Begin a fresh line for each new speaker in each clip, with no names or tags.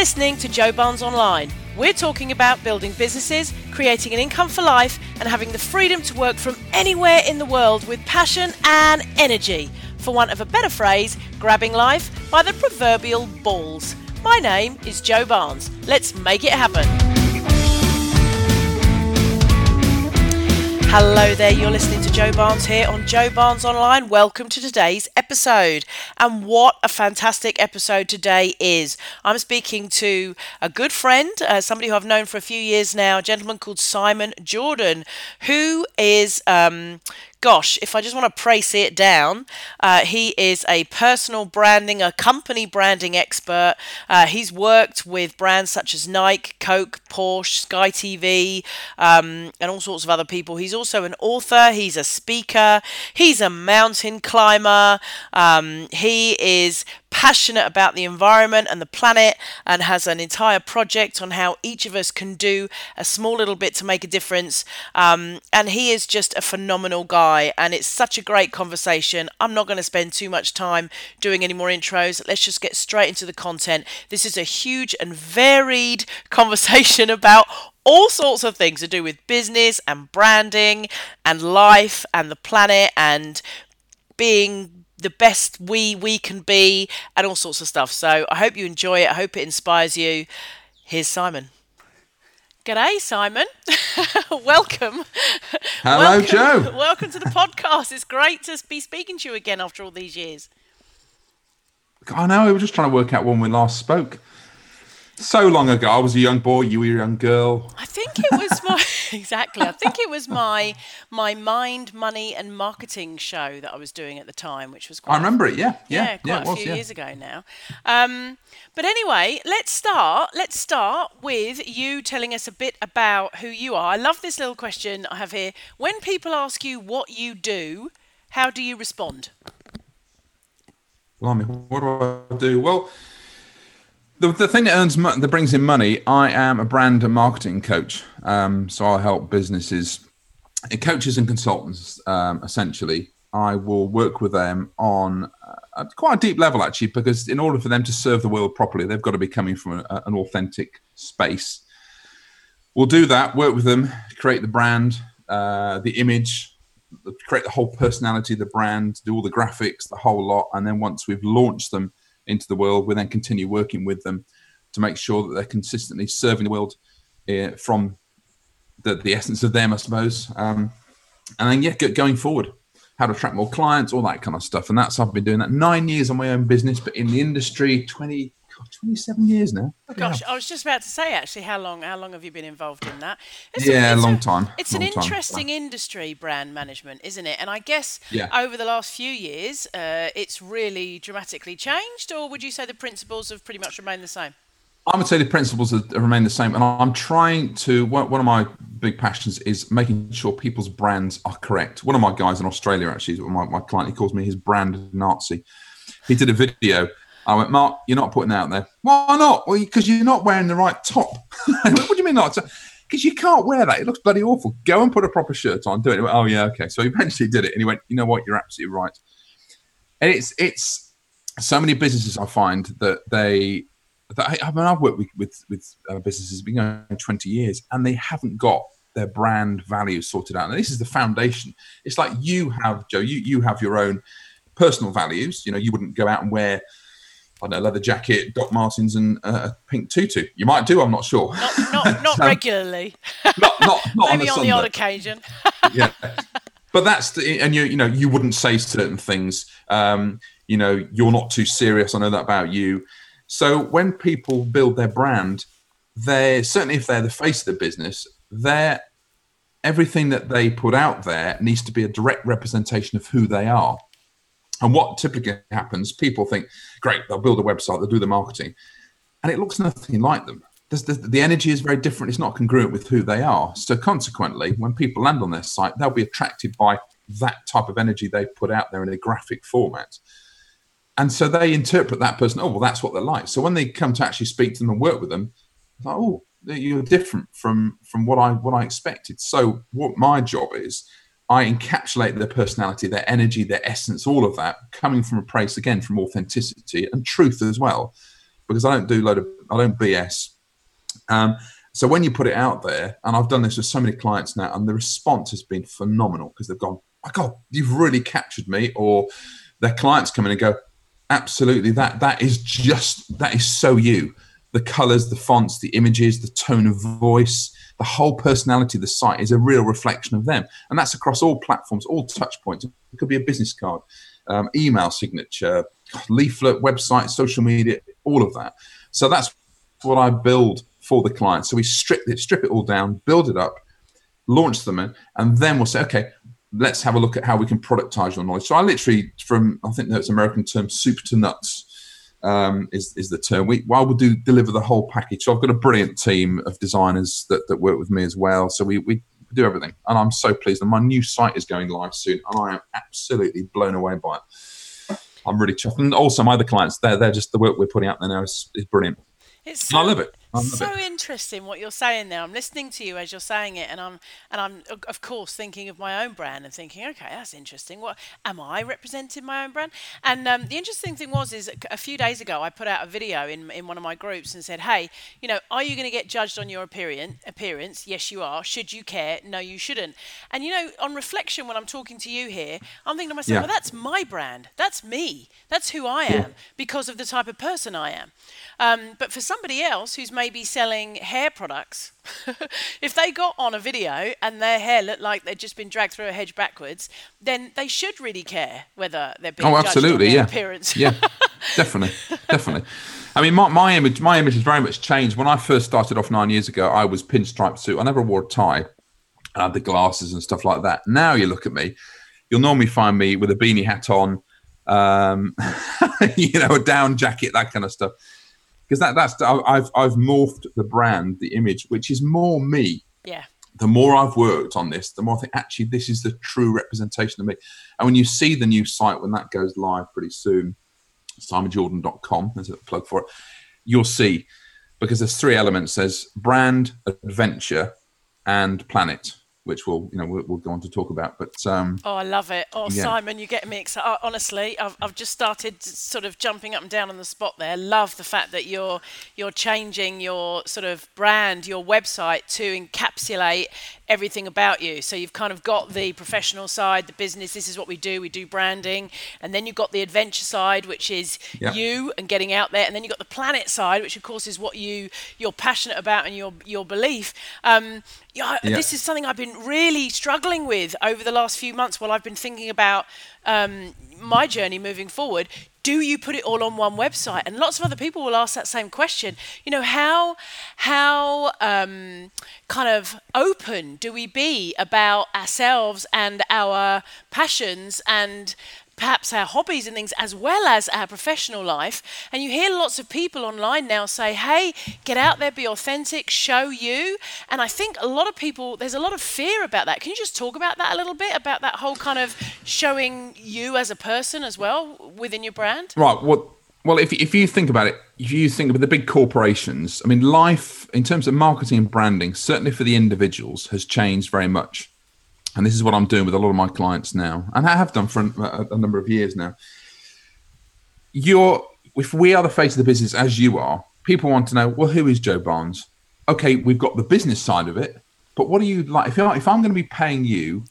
listening to Joe Barnes Online. We're talking about building businesses, creating an income for life, and having the freedom to work from anywhere in the world with passion and energy. For want of a better phrase, grabbing life by the proverbial balls. My name is Joe Barnes. Let's make it happen. Hello there, you're listening to Joe Barnes here on Joe Barnes Online. Welcome to today's episode. And what a fantastic episode today is. I'm speaking to a good friend, uh, somebody who I've known for a few years now, a gentleman called Simon Jordan, who is um, gosh, if I just want to praise it down, uh, he is a personal branding, a company branding expert. Uh, he's worked with brands such as Nike, Coke, Porsche, Sky TV, um, and all sorts of other people. He's also an author, he's a speaker, he's a mountain climber, um, he is passionate about the environment and the planet and has an entire project on how each of us can do a small little bit to make a difference. Um, and he is just a phenomenal guy, and it's such a great conversation. I'm not going to spend too much time doing any more intros. Let's just get straight into the content. This is a huge and varied conversation about all sorts of things to do with business and branding and life and the planet and being the best we we can be and all sorts of stuff. So I hope you enjoy it. I hope it inspires you. Here's Simon. G'day, Simon. Welcome.
Hello,
Welcome.
Joe.
Welcome to the podcast. It's great to be speaking to you again after all these years.
I know. We were just trying to work out when we last spoke. So long ago, I was a young boy. You were a young girl.
I think it was my exactly. I think it was my my mind, money, and marketing show that I was doing at the time, which was quite
I remember it. Yeah,
yeah,
yeah,
quite
yeah. it
a
was,
few
yeah.
years ago now. Um, but anyway, let's start. Let's start with you telling us a bit about who you are. I love this little question I have here. When people ask you what you do, how do you respond?
Blimey, what do I do? Well, the, the thing that earns that brings in money, I am a brand and marketing coach. Um, so I help businesses, uh, coaches and consultants, um, essentially. I will work with them on uh, quite a deep level, actually, because in order for them to serve the world properly, they've got to be coming from a, an authentic space. We'll do that, work with them, create the brand, uh, the image, create the whole personality the brand, do all the graphics, the whole lot. And then once we've launched them into the world, we then continue working with them to make sure that they're consistently serving the world uh, from the, the essence of them, I suppose. Um, and then, yeah, going forward, how to attract more clients, all that kind of stuff. And that's, I've been doing that nine years on my own business, but in the industry, 20, God, 27 years now.
Gosh, I was just about to say actually, how long? How long have you been involved in that? It's
Yeah, a long time,
It's
long
an
time.
interesting industry, brand management, isn't it? And I guess
Yeah.
over the last few years, uh, it's really dramatically changed. Or would you say the principles have pretty much remained the same?
I would say the principles have- have remain the same, and I'm trying to. One one of my big passions is making sure people's brands are correct. One of my guys in Australia, actually, my, my client, he calls me his brand Nazi. He did a video. I went, Mark, you're not putting that out there. Why not? Well, because you're not wearing the right top. What do you mean not? Because you can't wear that. It looks bloody awful. Go and put a proper shirt on. Do it. Went, oh yeah, okay. So he eventually did it, and he went, you know what? You're absolutely right. And it's it's so many businesses I find that they that I, I mean I've worked with with, with uh, businesses been going 20 years and they haven't got their brand values sorted out. And this is the foundation. It's like you have Joe, you you have your own personal values. You know, you wouldn't go out and wear I don't know leather jacket, Doc Martens, and uh, a pink tutu. You might do. I'm not sure.
Not not, not
So-
regularly.
not not, not
Maybe
on,
on, the odd occasion.
yeah but that's the and you you know you wouldn't say certain things um you know you're not too serious i know that about you so when people build their brand they're certainly if they're the face of the business they're everything that they put out there needs to be a direct representation of who they are and what typically happens people think great they'll build a website they'll do the marketing and it looks nothing like them There's the, the energy is very different. It's not congruent with who they are. So consequently, when people land on their site, they'll be attracted by that type of energy they put out there in a graphic format. And so they interpret that person, oh, well, that's what they're like. So when they come to actually speak to them and work with them, like, oh, you're different from from what I what I expected. So what my job is, I encapsulate their personality, their energy, their essence, all of that, coming from a place again from authenticity and truth as well because I don't do a load of I don't BS. Um, so when you put it out there, and I've done this with so many clients now, and the response has been phenomenal because they've gone, "My God, you've really captured me," or their clients come in and go, "Absolutely, that that is just that is so you." The colors, the fonts, the images, the tone of voice, the whole personality of the site is a real reflection of them, and that's across all platforms, all touch points. It could be a business card, um, email signature, leaflet, website, social media, all of that. So that's what I build for the client. So we strip it, strip it all down, build it up, launch them in, and then we'll say, okay, let's have a look at how we can productize your knowledge. So I literally, from I think that's American term, soup to nuts. Um, is is the term. We well, we'll do deliver the whole package. So I've got a brilliant team of designers that, that work with me as well. So we, we do everything, and I'm so pleased. And my new site is going live soon, and I am absolutely blown away by it. I'm really chuffed. And also my other clients, they're they're just the work we're putting out there now is, is brilliant.
It's so,
I love it.
So interesting what you're saying there. I'm listening to you as you're saying it, and I'm and I'm of course thinking of my own brand and thinking, okay, that's interesting. What am I representing my own brand? And um, the interesting thing was, is a few days ago I put out a video in in one of my groups and said, hey, you know, are you going to get judged on your appearance? Appearance? Yes, you are. Should you care? No, you shouldn't. And you know, on reflection, when I'm talking to you here, I'm thinking to myself,
Yeah.
well, that's my brand. That's me. That's who I am because of the type of person I am. Um, but for somebody else who's maybe selling hair products, if they got on a video and their hair looked like they'd just been dragged through a hedge backwards, then they should really care whether they're being
Oh,
judged on
absolutely,
their
yeah,
appearance.
yeah, definitely, definitely. I mean, my, my image, my image has very much changed. When I first started off nine years ago, I was pinstripe suit. I never wore a tie. I had the glasses and stuff like that. Now you look at me, you'll normally find me with a beanie hat on, um, you know, a down jacket, that kind of stuff. Because that that's I've I've morphed the brand, the image, which is more me
yeah.
the more I've worked on this, the more I think actually this is the true representation of me. And when you see the new site, when that goes live pretty soon, simonjordan.com, there's a plug for it, you'll see because there's three elements there's brand, adventure, and planet, which we'll, you know, we'll, we'll go on to talk about. But um,
Oh, I love it. Oh,
Yeah.
Simon, you get me excited. Honestly, I've, I've just started sort of jumping up and down on the spot there. Love the fact that you're you're changing your sort of brand, your website to encapsulate everything about you. So you've kind of got the professional side, the business. This is what we do. We do branding, and then you've got the adventure side, which is
Yeah.
you and getting out there, and then you've got the planet side, which of course is what you you're passionate about and your your belief. Um, yeah,
Yeah.
this is something I've been really struggling with over the last few months while I've been thinking about um, my journey moving forward. Do you put it all on one website? And lots of other people will ask that same question. You know, how how um, kind of open do we be about ourselves and our passions and perhaps our hobbies and things as well as our professional life. And you hear lots of people online now say, hey, get out there, be authentic, show you. And I think a lot of people, there's a lot of fear about that. Can you just talk about that a little bit? About that whole kind of showing you as a person as well within your brand?
Right. What? Well, if if you think about it, if you think about the big corporations, I mean, life in terms of marketing and branding, certainly for the individuals, has changed very much. And this is what I'm doing with a lot of my clients now, and I have done for a, a number of years now. You're, if we are the face of the business as you are, people want to know, well, who is Joe Barnes? Okay, we've got the business side of it, but what do you like? If, if I'm going to be paying you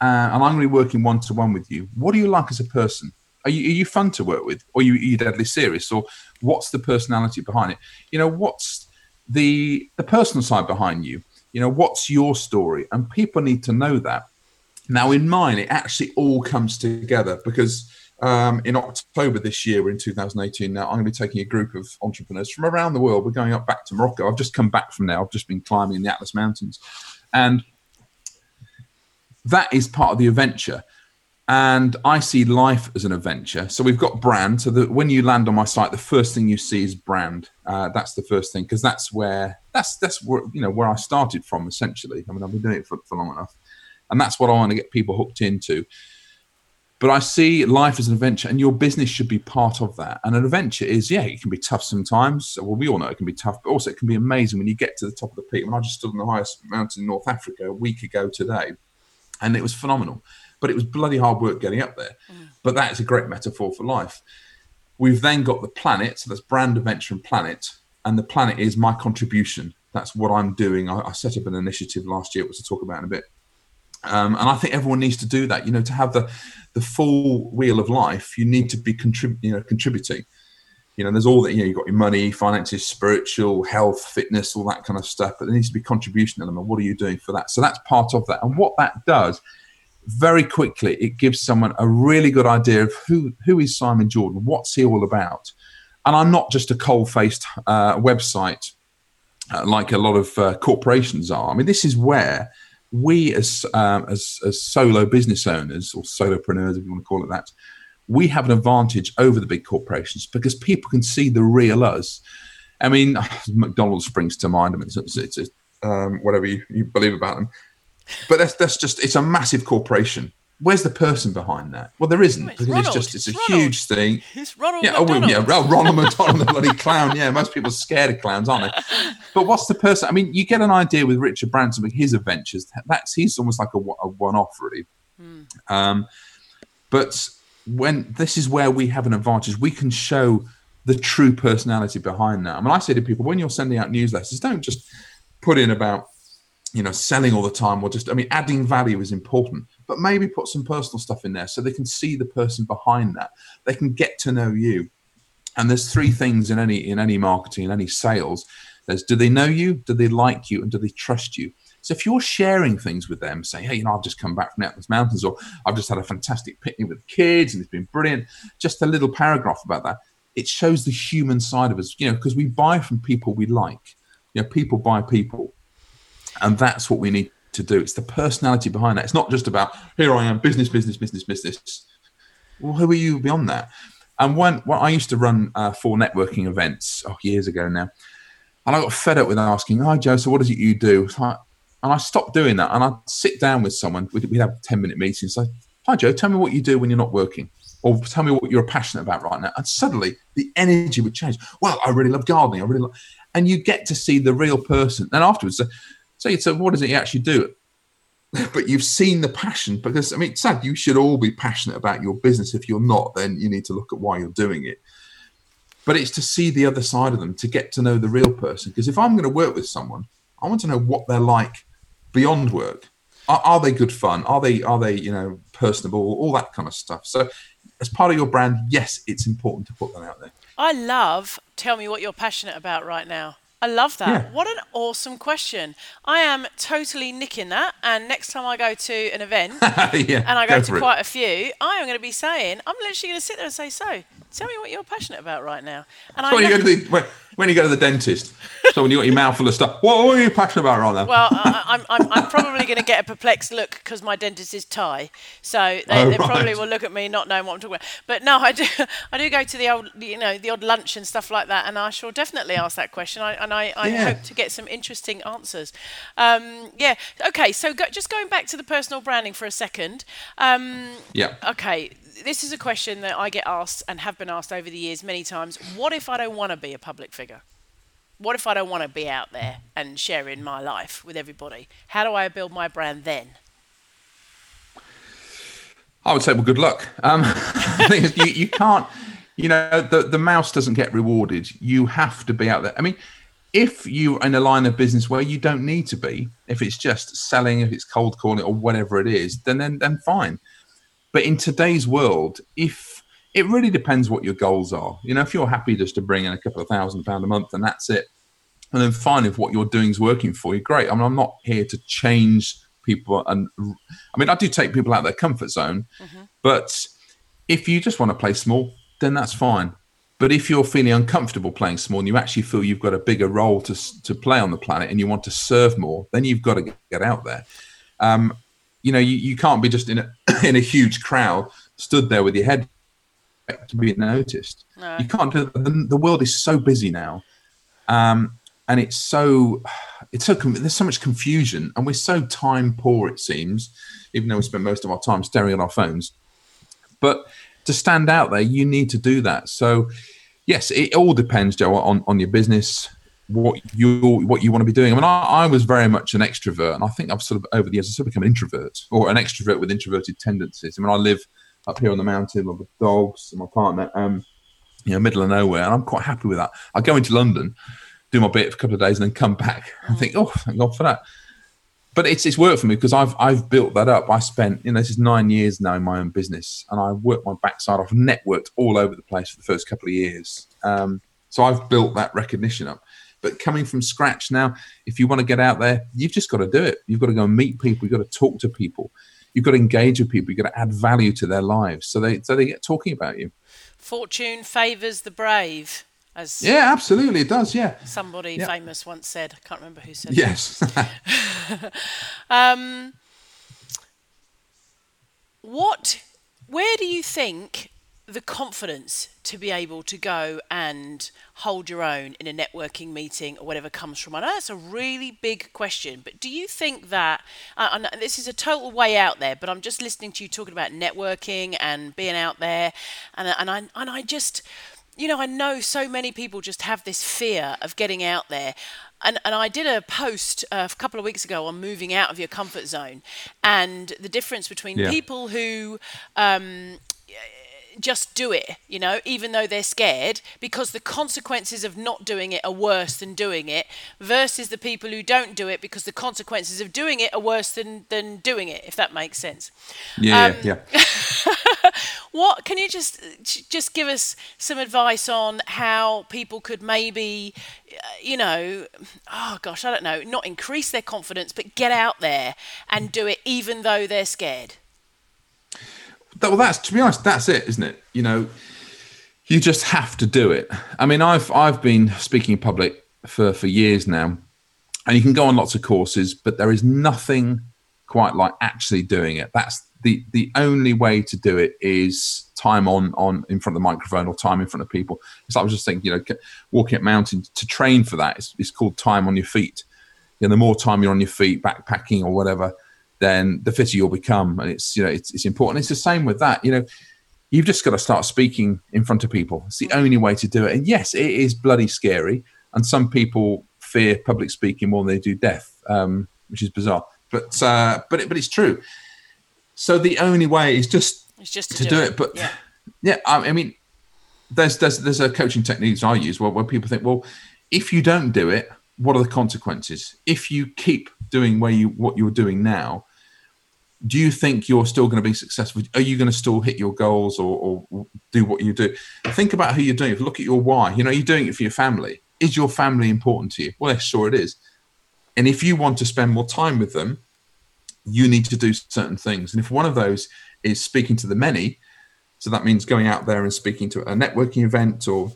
uh, and I'm going to be working one to one with you, what do you like as a person? Are you, are you fun to work with, or are you, are you deadly serious, or what's the personality behind it? You know, what's the the personal side behind you? You know, what's your story? And people need to know that. Now, in mine, it actually all comes together because um, in October this year, we're in 2018 now, I'm going to be taking a group of entrepreneurs from around the world. We're going up back to Morocco. I've just come back from there. I've just been climbing in the Atlas Mountains. And that is part of the adventure. And I see life as an adventure. So we've got brand. So that when you land on my site, the first thing you see is brand. Uh, that's the first thing because that's where that's that's where you know where I started from essentially. I mean, I've been doing it for, for long enough, and that's what I want to get people hooked into. But I see life as an adventure, and your business should be part of that. And an adventure is, yeah, it can be tough sometimes. Well, we all know it can be tough, but also it can be amazing when you get to the top of the peak. I just stood on the highest mountain in North Africa a week ago today, and it was phenomenal. But it was bloody hard work getting up there. But that is a great metaphor for life. We've then got the planet, so that's brand, adventure, and planet, and the planet is my contribution. That's what I'm doing. I, I set up an initiative last year, which we'll talk about in a bit. Um, and I think everyone needs to do that. You know, to have the the full wheel of life, you need to be contrib- you know, contributing. You know, there's all that. You know, you've got your money, finances, spiritual, health, fitness, all that kind of stuff. But there needs to be contribution element. What are you doing for that? So that's part of that. And what that does, very quickly, it gives someone a really good idea of who who is Simon Jordan, what's he all about. And I'm not just a cold faced uh, website uh, like a lot of uh, corporations are. I mean, this is where we as, um, as, as solo business owners or solopreneurs, if you want to call it that, we have an advantage over the big corporations because people can see the real us. I mean, McDonald's springs to mind. I mean, it's, it's, it's um, whatever you, you believe about them, but that's that's just it's a massive corporation where's the person behind that? Well, there isn't because Ronald. it's just it's, it's a Ronald. huge thing.
It's Ronald
yeah,
McDonald.
Oh, yeah, well, Ronald McDonald, the bloody clown. Yeah, most people are scared of clowns, aren't they? But what's the person? I mean, you get an idea with Richard Branson with his adventures. That's he's almost like a, a one-off, really. Hmm. Um, but when this is where we have an advantage, we can show the true personality behind that. I mean, I say to people when you're sending out newsletters, don't just put in about you know selling all the time or just i mean adding value is important but maybe put some personal stuff in there so they can see the person behind that. They can get to know you. And there's three things in any in any marketing in any sales. There's do they know you? Do they like you? And do they trust you? So if you're sharing things with them say hey you know i've just come back from the atlas mountains or i've just had a fantastic picnic with the kids and it's been brilliant just a little paragraph about that it shows the human side of us you know because we buy from people we like. You know people buy people and that's what we need to do. It's the personality behind that. It's not just about here I am, business, business, business, business. Well, who are you beyond that? And when, when I used to run uh, four networking events oh, years ago now, and I got fed up with asking, "Hi Joe, so what is it you do?" and I stopped doing that, and I'd sit down with someone. We'd, we'd have ten minute meetings. Like, "Hi Joe, tell me what you do when you're not working." Or tell me what you're passionate about right now. And suddenly the energy would change. Well, I really love gardening. I really love, and you get to see the real person. And afterwards, so, so what does it actually do? but you've seen the passion because I mean, sad. You should all be passionate about your business. If you're not, then you need to look at why you're doing it. But it's to see the other side of them, to get to know the real person. Because if I'm going to work with someone, I want to know what they're like beyond work. Are, are they good fun? Are they are they you know personable? All that kind of stuff. So, as part of your brand, yes, it's important to put that out there.
I love. Tell me what you're passionate about right now. I love that. Yeah. What an awesome question. I am totally nicking that. And next time I go to an event, yeah, and I go, go to quite it. a few, I am going to be saying, I'm literally going to sit there and say, So, tell me what you're passionate about right now. And
I when, you go to the, when you go to the dentist, so when you got your mouth full of stuff, what, what are you passionate about right now?
Well, I, am I'm, I'm probably going to get a perplexed look because my dentist is Thai, so they, oh, they right. probably will look at me not knowing what I'm talking about. But no, I do I do go to the old you know the odd lunch and stuff like that, and I shall definitely ask that question. I, and I, I yeah. hope to get some interesting answers. Um, yeah. Okay. So go, just going back to the personal branding for a second. Um,
yeah.
Okay this is a question that I get asked and have been asked over the years many times. What if I don't want to be a public figure? What if I don't want to be out there and sharing my life with everybody? How do I build my brand then?
I would say, well, good luck. Um, you, you can't, you know, the, the mouse doesn't get rewarded. You have to be out there. I mean, if you're in a line of business where you don't need to be, if it's just selling, if it's cold calling or whatever it is, then then, then fine. But in today's world, if it really depends what your goals are, you know, if you're happy just to bring in a couple of thousand pound a month and that's it, and then fine if what you're doing is working for you, great. I mean, I'm not here to change people, and I mean, I do take people out of their comfort zone, mm-hmm. but if you just want to play small, then that's fine. But if you're feeling uncomfortable playing small and you actually feel you've got a bigger role to, to play on the planet and you want to serve more, then you've got to get out there. Um, you know, you, you can't be just in a in a huge crowd, stood there with your head to be noticed. No. You can't do the, the world is so busy now, um, and it's so it's so there's so much confusion, and we're so time poor. It seems, even though we spend most of our time staring at our phones. But to stand out there, you need to do that. So, yes, it all depends, Joe, on on your business what you what you want to be doing. I mean, I, I, was very much an extrovert, and I think I've sort of over the years I've sort of become an introvert or an extrovert with introverted tendencies. I mean, I live up here on the mountain with the dogs and my partner. Um, you know, middle of nowhere, and I'm quite happy with that. I go into London, do my bit for a couple of days, and then come back. I think, oh, thank God for that. But it's it's worked for me because I've I've built that up. I spent you know this is nine years now in my own business, and I worked my backside off, networked all over the place for the first couple of years. Um, so I've built that recognition up. But coming from scratch now, if you want to get out there, you've just got to do it. You've got to go and meet people. You've got to talk to people. You've got to engage with people. You've got to add value to their lives so they so they get talking about you.
Fortune favors the brave, as
yeah, absolutely, it does. Yeah,
somebody
yeah.
famous once said. I can't remember who said.
Yes.
um, what? Where do you think the confidence to be able to go and hold your own in a networking meeting or whatever comes from? I know that's a really big question, but do you think that, uh, and this is a total way out there, but I'm just listening to you talking about networking and being out there, and, and, I, and I just, you know, I know so many people just have this fear of getting out there. And, and I did a post uh, a couple of weeks ago on moving out of your comfort zone and the difference between yeah. people who um, just do it, you know, even though they're scared, because the consequences of not doing it are worse than doing it, versus the people who don't do it because the consequences of doing it are worse than, than doing it, if that makes sense.
Yeah, um, yeah.
what can you just just give us some advice on how people could maybe, uh, you know, oh gosh, I don't know, not increase their confidence, but get out there and do it even though they're scared?
Well, that's to be honest, that's it, isn't it? You know, you just have to do it. I mean, I've I've been speaking in public for for years now, and you can go on lots of courses, but there is nothing quite like actually doing it. That's the the only way to do it is time on on in front of the microphone or time in front of people. So I was just thinking, you know, walking up mountain to train for that. It's, called time on your feet. And the more time you're on your feet, backpacking or whatever, then the fitter you'll become. And it's you know it's, it's important. It's the same with that. You know, you've just got to start speaking in front of people. It's the only way to do it. And yes, it is bloody scary. And some people fear public speaking more than they do death, um, which is bizarre. But uh, but it, but it's true. So the only way is just
it's just to,
to
do,
do
it.
it. But
yeah,
yeah I, I mean, there's there's there's a coaching techniques I use where, where people think, well, if you don't do it, what are the consequences? If you keep doing where you what you're doing now, do you think you're still going to be successful? Are you going to still hit your goals or, or do what you do? Think about who you're doing. Look at your why. You know, you're doing it for your family. Is your family important to you? Well, sure it is. And if you want to spend more time with them, you need to do certain things. And if one of those is speaking to the many, so that means going out there and speaking to a networking event or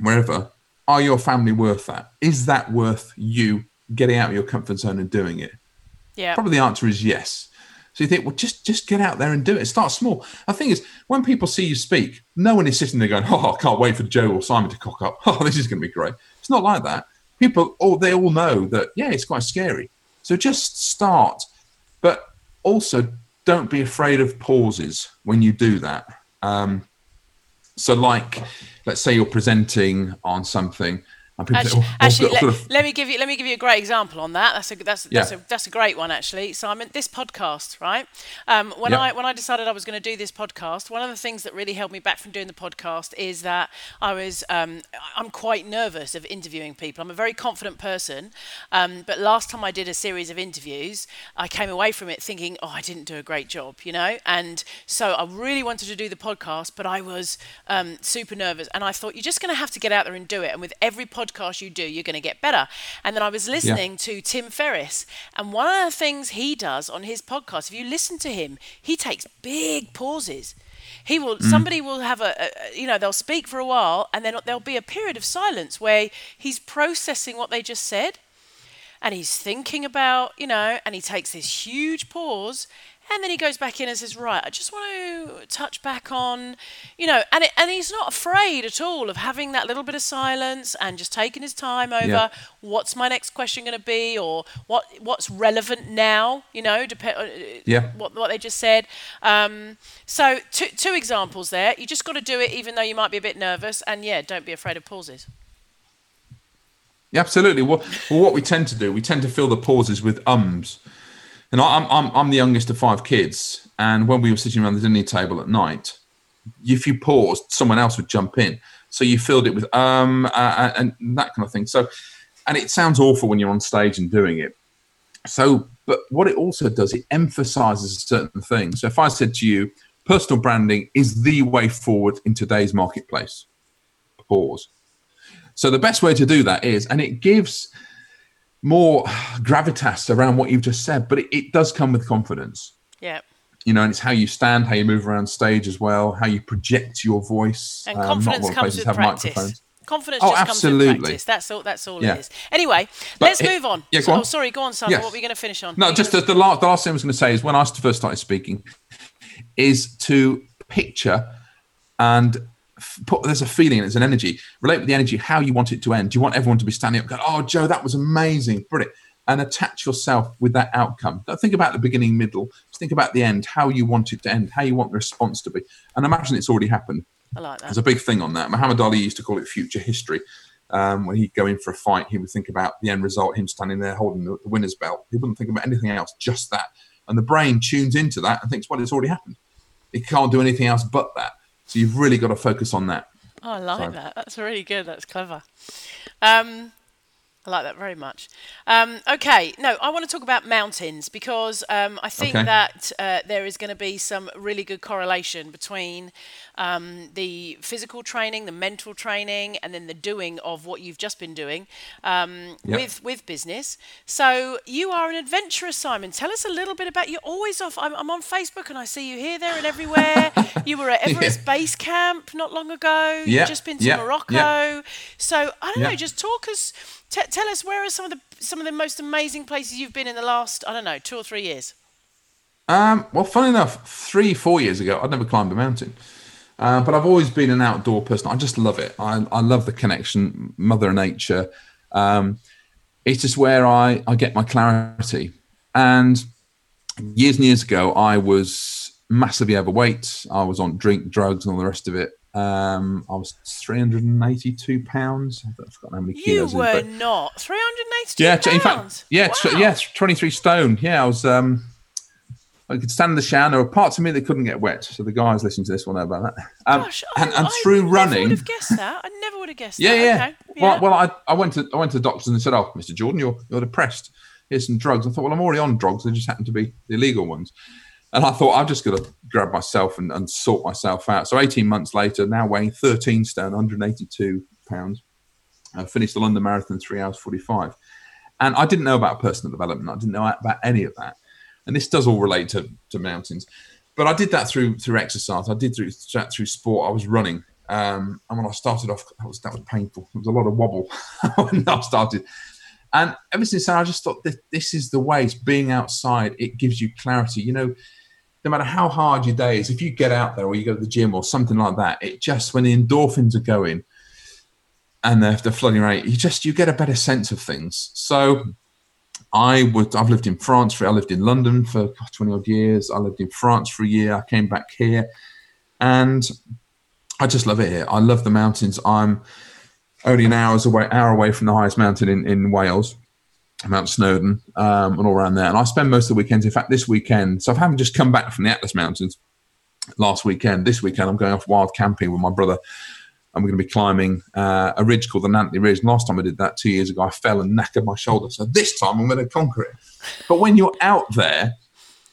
wherever, are your family worth that? Is that worth you getting out of your comfort zone and doing it?
Yeah.
Probably the answer is yes. So you think, well, just just get out there and do it. Start small. The thing is, when people see you speak, no one is sitting there going, "Oh, I can't wait for Joe or Simon to cock up. Oh, this is going to be great." It's not like that. People, oh, they all know that. Yeah, it's quite scary. So just start, but also don't be afraid of pauses when you do that. Um, so, like, let's say you're presenting on something
Actually, oh, actually let, let, me give you let me give you a great example on that. That's a that's yeah. that's a that's a great one actually. So I'm in this podcast, right? Um, when I when I decided I was going to do this podcast, one of the things that really held me back from doing the podcast is that I was um, I'm quite nervous of interviewing people. I'm a very confident person, um, but last time I did a series of interviews, I came away from it thinking, oh, I didn't do a great job, you know. And so I really wanted to do the podcast, but I was um, super nervous, and I thought you're just going to have to get out there and do it. And with every podcast podcast you do, you're going to get better. And then I was listening yeah. to Tim Ferriss, and one of the things he does on his podcast, if you listen to him, he takes big pauses. He will. Mm. Somebody will have a, a, you know, they'll speak for a while, and then there'll be a period of silence where he's processing what they just said, and he's thinking about, you know, and he takes this huge pause, and then he goes back in and says, "Right, I just want to touch back on, you know," and it, and he's not afraid at all of having that little bit of silence and just taking his time over yeah. what's my next question going to be or what what's relevant now, you know, depend uh,
yeah.
what what they just said. Um, so two two examples there. You just got to do it, even though you might be a bit nervous, and yeah, don't be afraid of pauses.
Yeah, absolutely. Well, well, what we tend to do, we tend to fill the pauses with ums and I'm, I'm, I'm the youngest of five kids. And when we were sitting around the dinner table at night, if you paused, someone else would jump in. So you filled it with um uh, uh, and that kind of thing. So, and it sounds awful when you're on stage and doing it. So, but what it also does, it emphasizes a certain thing. So if I said to you, personal branding is the way forward in today's marketplace, pause. So the best way to do that is, and it gives more gravitas around what you've just said, but it, it does come with confidence.
Yeah.
You know, and it's how you stand, how you move around stage as well, how you project your voice.
And um, confidence comes with practice. Microphones. Confidence
oh,
just
absolutely.
comes with practice. That's all. That's all yeah. it is. Anyway, but let's
it,
move on.
Yeah,
so,
on.
Oh, sorry, go on, son. Yes. What were we going to finish on?
No, just the, the, last, the last thing I was going to say is when I first started speaking, is to picture and put there's a feeling, there's an energy. Relate with the energy, how you want it to end. Do you want everyone to be standing up, going, "Oh, Joe, that was amazing, brilliant," and attach yourself with that outcome. Don't think about the beginning, middle. Just think about the end, how you want it to end, how you want the response to be, and imagine it's already happened.
I like that.
There's a big thing on that. Muhammad Ali used to call it future history. Um, when he'd go in for a fight, he would think about the end result, him standing there holding the, the winner's belt. He wouldn't think about anything else, just that. And the brain tunes into that and thinks, well, it's already happened. It can't do anything else but that. So you've really got to focus on that.
Oh, I like so. that. That's really good. That's clever. Um, I like that very much. Um, okay, no, I want to talk about mountains because um, I think okay. that uh, there is going to be some really good correlation between um, the physical training, the mental training, and then the doing of what you've just been doing um, yep. with with business. So you are an adventurer, Simon. Tell us a little bit about you. Always off. I'm, I'm on Facebook and I see you here, there, and everywhere. you were at Everest yeah. Base Camp not long ago.
Yeah.
You've just been to
yep.
Morocco.
Yep.
So I don't know. Just talk us. T- tell us where are some of the some of the most amazing places you've been in the last I don't know two or three years.
Um, well, fun enough, three four years ago, I'd never climbed a mountain. Uh, but I've always been an outdoor person. I just love it. I, I love the connection, Mother Nature. Um, it's just where I, I get my clarity. And years and years ago, I was massively overweight. I was on drink, drugs, and all the rest of it. Um, I was 382 pounds. I've forgotten how many kilos.
You were not 382
yeah,
pounds.
In fact, yeah, wow. yeah, 23 stone. Yeah, I was. Um, I could stand in the shower. There were parts of me that couldn't get wet. So the guys listening to this will know about that.
Um, Gosh,
and,
oh,
and through
I
running,
would have guessed that. I never would have guessed
yeah,
that.
Yeah,
okay.
yeah. Well, well, I, I went to I went to the doctors and they said, "Oh, Mr. Jordan, you're you're depressed. Here's some drugs." I thought, well, I'm already on drugs. They just happen to be the illegal ones. And I thought, I've just got to grab myself and, and sort myself out. So 18 months later, now weighing 13 stone, 182 pounds. I finished the London Marathon three hours 45. And I didn't know about personal development. I didn't know about any of that and this does all relate to, to mountains. But I did that through through exercise. I did through through sport. I was running, um, and when I started off, that was that was painful. There was a lot of wobble when I started, and ever since then, I just thought this, this is the way. It's being outside. It gives you clarity. You know, no matter how hard your day is, if you get out there or you go to the gym or something like that, it just when the endorphins are going and they're, flooding around, you just you get a better sense of things. So I would. I've lived in France for. I lived in London for twenty odd years. I lived in France for a year. I came back here, and I just love it here. I love the mountains. I'm only an hour's away, hour away from the highest mountain in, in Wales, Mount Snowdon, um, and all around there. And I spend most of the weekends. In fact, this weekend, so I haven't just come back from the Atlas Mountains last weekend. This weekend, I'm going off wild camping with my brother and we're going to be climbing uh, a ridge called the Nantlle Ridge. And last time I did that two years ago, I fell and knackered my shoulder. So this time I'm going to conquer it. But when you're out there,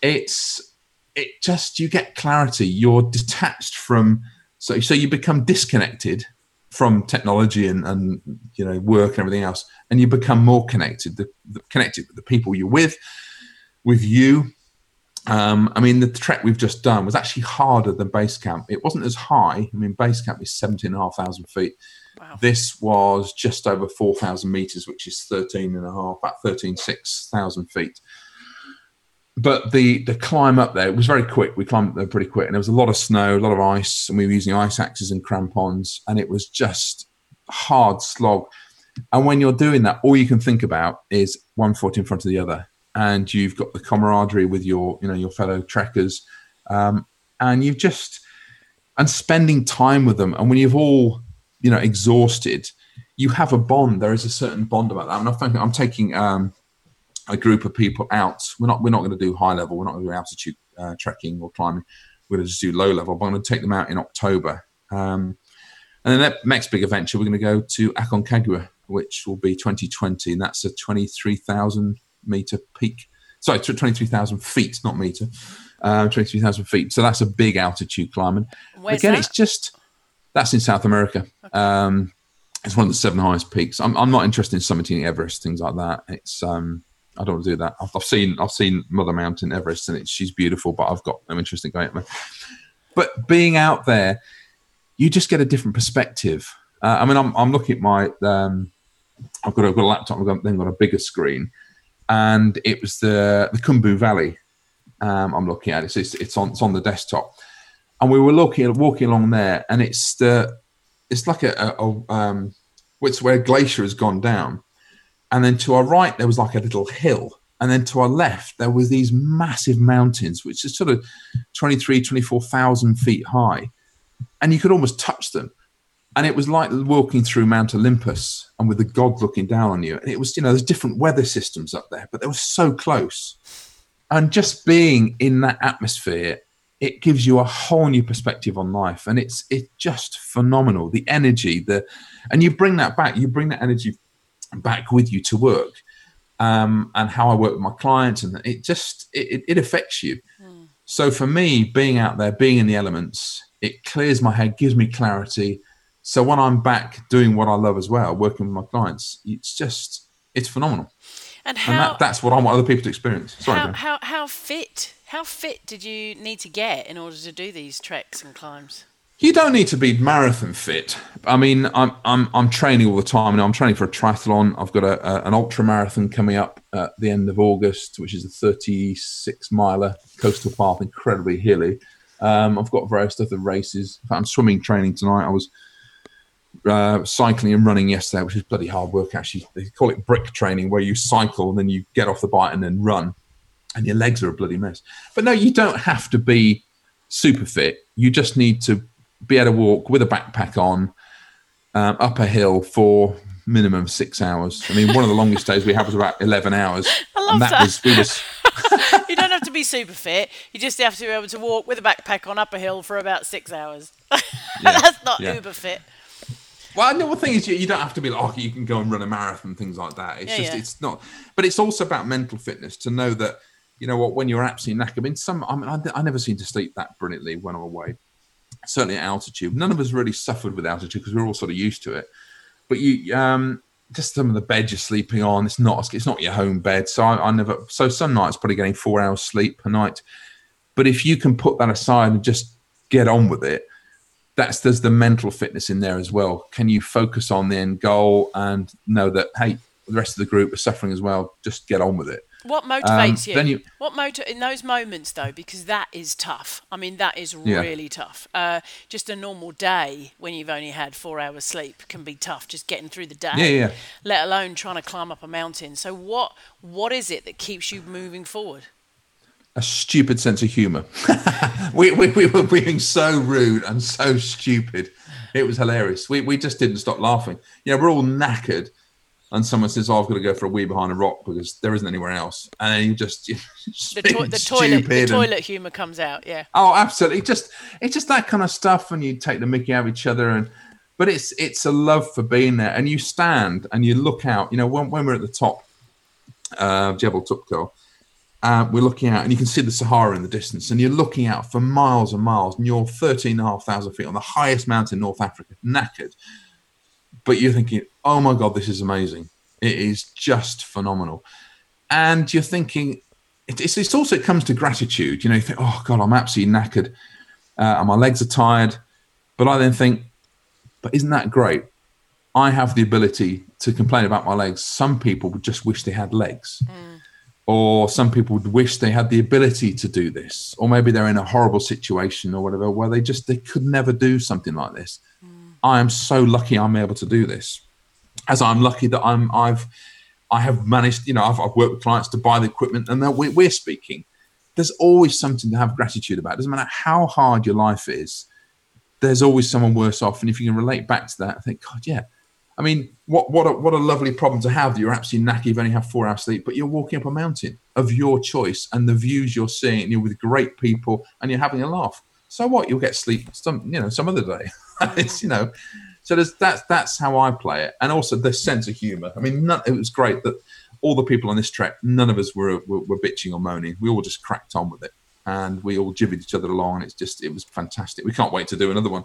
it's it just you get clarity. You're detached from so so you become disconnected from technology and, and you know work and everything else, and you become more connected. The, the connected with the people you're with, with you, um, I mean, the trek we've just done was actually harder than base camp. It wasn't as high. I mean, base camp is 17,500 feet. Wow. This was just over 4,000 meters, which is 13 and a half, about 13,600 feet. But the, the climb up there, was very quick. We climbed there pretty quick, and there was a lot of snow, a lot of ice, and we were using ice axes and crampons, and it was just hard slog. And when you're doing that, all you can think about is one foot in front of the other and you've got the camaraderie with your you know your fellow trekkers um, and you've just and spending time with them and when you've all you know exhausted you have a bond there is a certain bond about that i'm, not. I'm taking um, a group of people out we're not we're not going to do high level we're not going to do altitude uh, trekking or climbing we're going to just do low level, but I'm going to take them out in October. Um, and then that next big adventure, we're going to go to Aconcagua, which will be 2020, and that's a 23,000 meter peak. Sorry, 23,000 feet, not meter. Uh, 23,000 feet. So that's a big altitude climb. And
Where's
again,
that?
it's just that's in South America. Um, it's one of the seven highest peaks. I'm, I'm not interested in summiting Everest, things like that. It's um, I don't want to do that. I've, I've seen I've seen Mother Mountain Everest, and it's, she's beautiful, but I've got no interest in going. But being out there, you just get a different perspective. Uh, I mean, I'm, I'm looking at my um, I've got I've got a laptop, I've got, then got a bigger screen, and it was the the Khumbu Valley. Um, I'm looking at it. It's, it's on it's on the desktop, and we were looking walking along there, and it's the it's like a, a, a um, it's where a glacier has gone down, and then to our right there was like a little hill, and then to our left there was these massive mountains, which is sort of 23, 24,000 feet high, and you could almost touch them. And it was like walking through Mount Olympus and with the god looking down on you. And it was, you know, there's different weather systems up there, but they were so close. And just being in that atmosphere, it gives you a whole new perspective on life. And it's it's just phenomenal. The energy, the and you bring that back, you bring that energy back with you to work. Um, and how I work with my clients, and it just it, it affects you. So for me, being out there, being in the elements, it clears my head, gives me clarity. So when I'm back doing what I love as well, working with my clients, it's just it's phenomenal,
And
and that, that's what I want other people to experience. Sorry,
how, how how fit how fit did you need to get in order to do these treks and climbs?
You don't need to be marathon fit. I mean, I'm I'm I'm training all the time. and I'm training for a triathlon. I've got a, a, an ultra marathon coming up at the end of August, which is a 36 miler coastal path, incredibly hilly. Um, I've got various other races. I'm swimming training tonight. I was uh, cycling and running yesterday, which is bloody hard work. Actually, they call it brick training, where you cycle and then you get off the bike and then run, and your legs are a bloody mess. But no, you don't have to be super fit. You just need to be able to walk with a backpack on um, up a hill for minimum six hours. I mean, one of the longest days we had was about eleven hours,
I love
and that,
that.
was we was
you don't have to be super fit. You just have to be able to walk with a backpack on up a hill for about six hours. That's not
yeah.
uber fit.
Well, no, the thing is, you, you don't have to be like, oh, you can go and run a marathon, things like that. It's
Yeah,
just,
yeah.
it's not. But it's also about mental fitness to know that, you know what, when you're absolutely knackered. I mean, some, I mean, I, I never seem to sleep that brilliantly when I'm away. Certainly at altitude, none of us really suffered with altitude because we're all sort of used to it. But you, um, just some of the bed you're sleeping on, it's not, it's not your home bed. So I, I never. So some nights probably getting four hours sleep a night. But if you can put that aside and just get on with it, that's there's the mental fitness in there as well. Can you focus on the end goal and know that hey, the rest of the group are suffering as well? Just get on with it.
What motivates you?
Um, then you-
What motiv- in those moments though? Because that is tough. I mean, that is
Yeah.
really tough. Uh, just a normal day when you've only had four hours sleep can be tough. Just getting through the day.
Yeah, yeah.
Let alone trying to climb up a mountain. So what? What is it that keeps you moving forward?
A stupid sense of humour. we, we, we were being so rude and so stupid. It was hilarious. We, we just didn't stop laughing. You know, we're all knackered, and someone says, "Oh, I've got to go for a wee behind a rock because there isn't anywhere else," and then you just, you're just
The, to- the toilet. The
and-
toilet humor comes out. Yeah.
Oh, absolutely. Just it's just that kind of stuff, and you take the Mickey out of each other, and but it's it's a love for being there, and you stand and you look out. You know, when, when we're at the top uh, of Jebel Toubkal, uh, we're looking out, and you can see the Sahara in the distance, and you're looking out for miles and miles, and you're thirteen and a half thousand feet on the highest mountain in North Africa, knackered, but you're thinking, oh my god, this is amazing. It is just phenomenal, and you're thinking it- it's, it's also it comes to gratitude. You know, you think, oh God, I'm absolutely knackered, uh, and my legs are tired. But I then think, but isn't that great? I have the ability to complain about my legs. Some people would just wish they had legs, or some people would wish they had the ability to do this, or maybe they're in a horrible situation or whatever where they just they could never do something like this. I am so lucky I'm able to do this, as I'm lucky that I'm I've I have managed, you know, I've, I've worked with clients to buy the equipment and that we, we're speaking. There's always something to have gratitude about. It doesn't matter how hard your life is, there's always someone worse off. And if you can relate back to that, I think, God, yeah. I mean, what what a, what a lovely problem to have that you're absolutely knackered, you've only have four hours sleep, but you're walking up a mountain of your choice and the views you're seeing, and you're with great people and you're having a laugh. So what? You'll get sleep some, you know, some other day. it's you know, so there's that's that's how I play it, and also the sense of humour. I mean, it was great that all the people on this trek, none of us were, were, were bitching or moaning. We all just cracked on with it, and we all jibbered each other along. And it's just it was fantastic. We can't wait to do another one.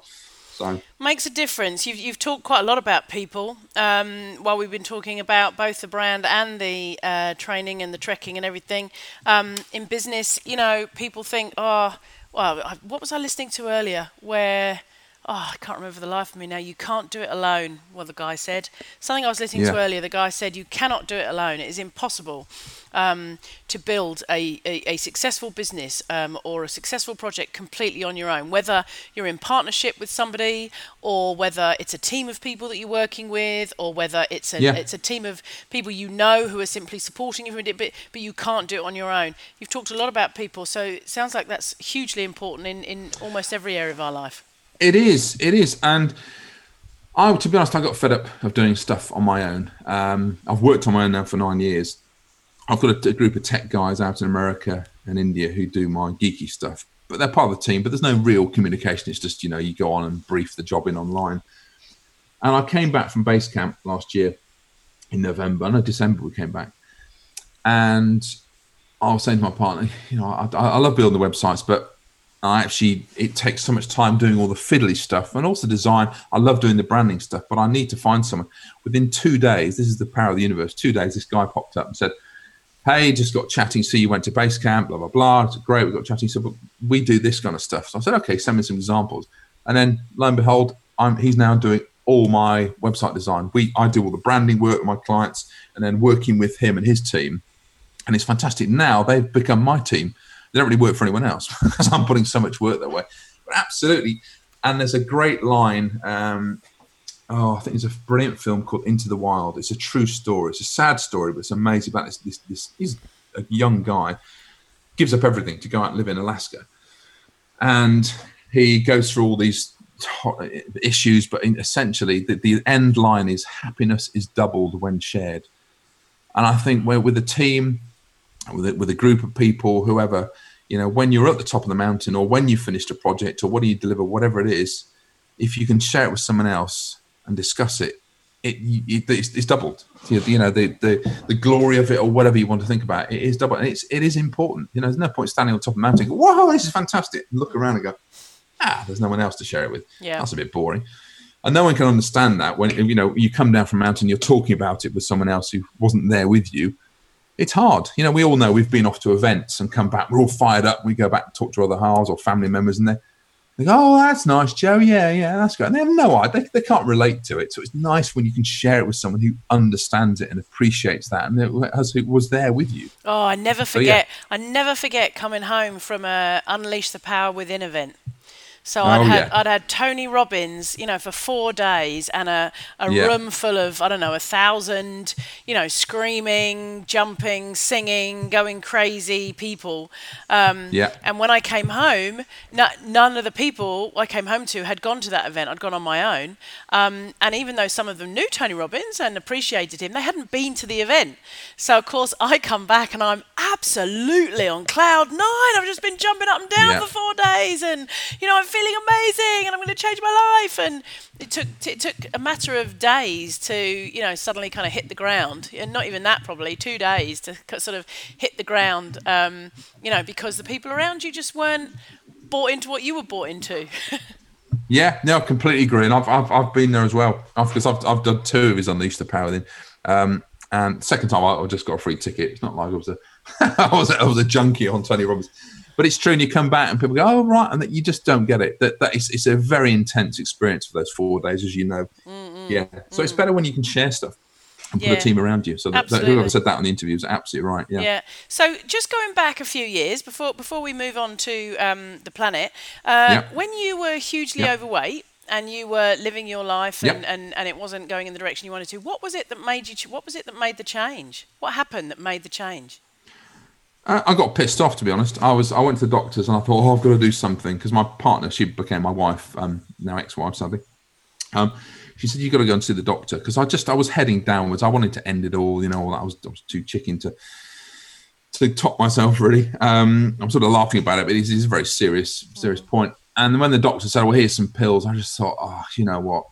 So
makes a difference. You've you've talked quite a lot about people um, while we've been talking about both the brand and the uh, training and the trekking and everything. Um, in business, you know, people think, oh, well, what was I listening to earlier? Where oh, I can't remember the life of me now. You can't do it alone. Well, the guy said something I was listening yeah. to earlier. The guy said you cannot do it alone. It is impossible um, to build a, a, a successful business um, or a successful project completely on your own. Whether you're in partnership with somebody, or whether it's a team of people that you're working with, or whether it's a yeah. it's a team of people you know who are simply supporting you. But but you can't do it on your own. You've talked a lot about people, so it sounds like that's hugely important in in almost every area of our life.
It is. It is. And I, to be honest, I got fed up of doing stuff on my own. Um, I've worked on my own now for nine years. I've got a, a, group of tech guys out in America and India who do my geeky stuff, but they're part of the team. But there's no real communication. It's just you know you go on and brief the job in online. And I came back from base camp last year in November. No, December we came back, and I was saying to my partner, you know, I, I love building the websites, but I actually it takes so much time doing all the fiddly stuff and also design. I love doing the branding stuff, but I need to find someone. Within two days, this is the power of the universe. Two days, this guy popped up and said, "Hey, just got chatting. See, you went to base camp. Blah blah blah. It's great. We got chatting. So, we do this kind of stuff." So I said, "Okay, send me some examples." And then lo and behold, I'm he's now doing all my website design. We I do all the branding work with my clients, and then working with him and his team, and it's fantastic. Now they've become my team they don't really work for anyone else because I'm putting so much work that way. But absolutely. And there's a great line. Um, oh, I think it's a brilliant film called Into the Wild. It's a true story. It's a sad story, but it's amazing about this. This, this he's a young guy, gives up everything to go out and live in Alaska, and he goes through all these issues. But essentially, the, the end line is happiness is doubled when shared. And I think we're with a team with a, with a group of people, whoever, you know, when you're at the top of the mountain or when you finished a project or what do you deliver, whatever it is, if you can share it with someone else and discuss it, it, it it's, it's, doubled. You know, the, the the glory of it or whatever you want to think about, it is doubled. And it's it is important. You know, there's no point standing on top of the mountain. Go, Whoa, this is fantastic! And look around and go, ah, there's no one else to share it with. Yeah, that's a bit boring. And no one can understand that when you know you come down from a mountain, you're talking about it with someone else who wasn't there with you it's hard. You know, we all know we've been off to events and come back. We're all fired up. We go back and talk to other halves or family members, and they they go, "Oh, that's nice, Joe. Yeah, yeah, that's great." And they have no idea. They, they can't relate to it. So it's nice when you can share it with someone who understands it and appreciates that, and it, has, it was there with you.
Oh, I never forget. So, yeah. I never forget coming home from a Unleash the Power Within event so oh, I'd had yeah. I'd had Tony Robbins, you know, for four days, and a, a yeah. room full of I don't know a thousand, you know, screaming, jumping, singing, going crazy people. Um, yeah. And when I came home, no, none of the people I came home to had gone to that event. I'd gone on my own, um, and even though some of them knew Tony Robbins and appreciated him, they hadn't been to the event. So of course I come back and I'm absolutely on cloud nine. I've just been jumping up and down yeah. for four days, and you know I'm feeling amazing and I'm going to change my life. And it took it took a matter of days to you know suddenly kind of hit the ground, and not even that probably two days to sort of hit the ground. Um, you know because the people around you just weren't bought into what you were bought into.
yeah, no, I completely agree, and I've I've, I've been there as well because I've, I've done two of his Unleash the Power Within. Um, and second time I, I just got a free ticket. It's not like I was a I was a, I was a junkie on Tony Robbins. But it's true, and you come back and people go, "Oh, right," and that you just don't get it. That that is it's a very intense experience for those four days, as you know. Mm-hmm. Yeah, so mm. it's better when you can share stuff and put yeah. a team around you. So that, that, whoever said that on the interview is absolutely right. Yeah.
Yeah. So just going back a few years before before we move on to um, the planet, uh, yeah. when you were hugely yeah. overweight and you were living your life and, and, and it wasn't going in the direction you wanted to, what was it that made you? What was it that made the change? What happened that made the change?
I got pissed off to be honest. I was I went to the doctors and I thought, oh, I've got to do something because my partner, she became my wife, um, now ex-wife, sadly. Um, she said, "You've got to go and see the doctor," because I just I was heading downwards. I wanted to end it all. You know, I was I was too chicken to to top myself really. Um, I'm sort of laughing about it, but it's, it's a very serious serious point. And when the doctor said, "Well, here's some pills," I just thought, "Oh, you know what?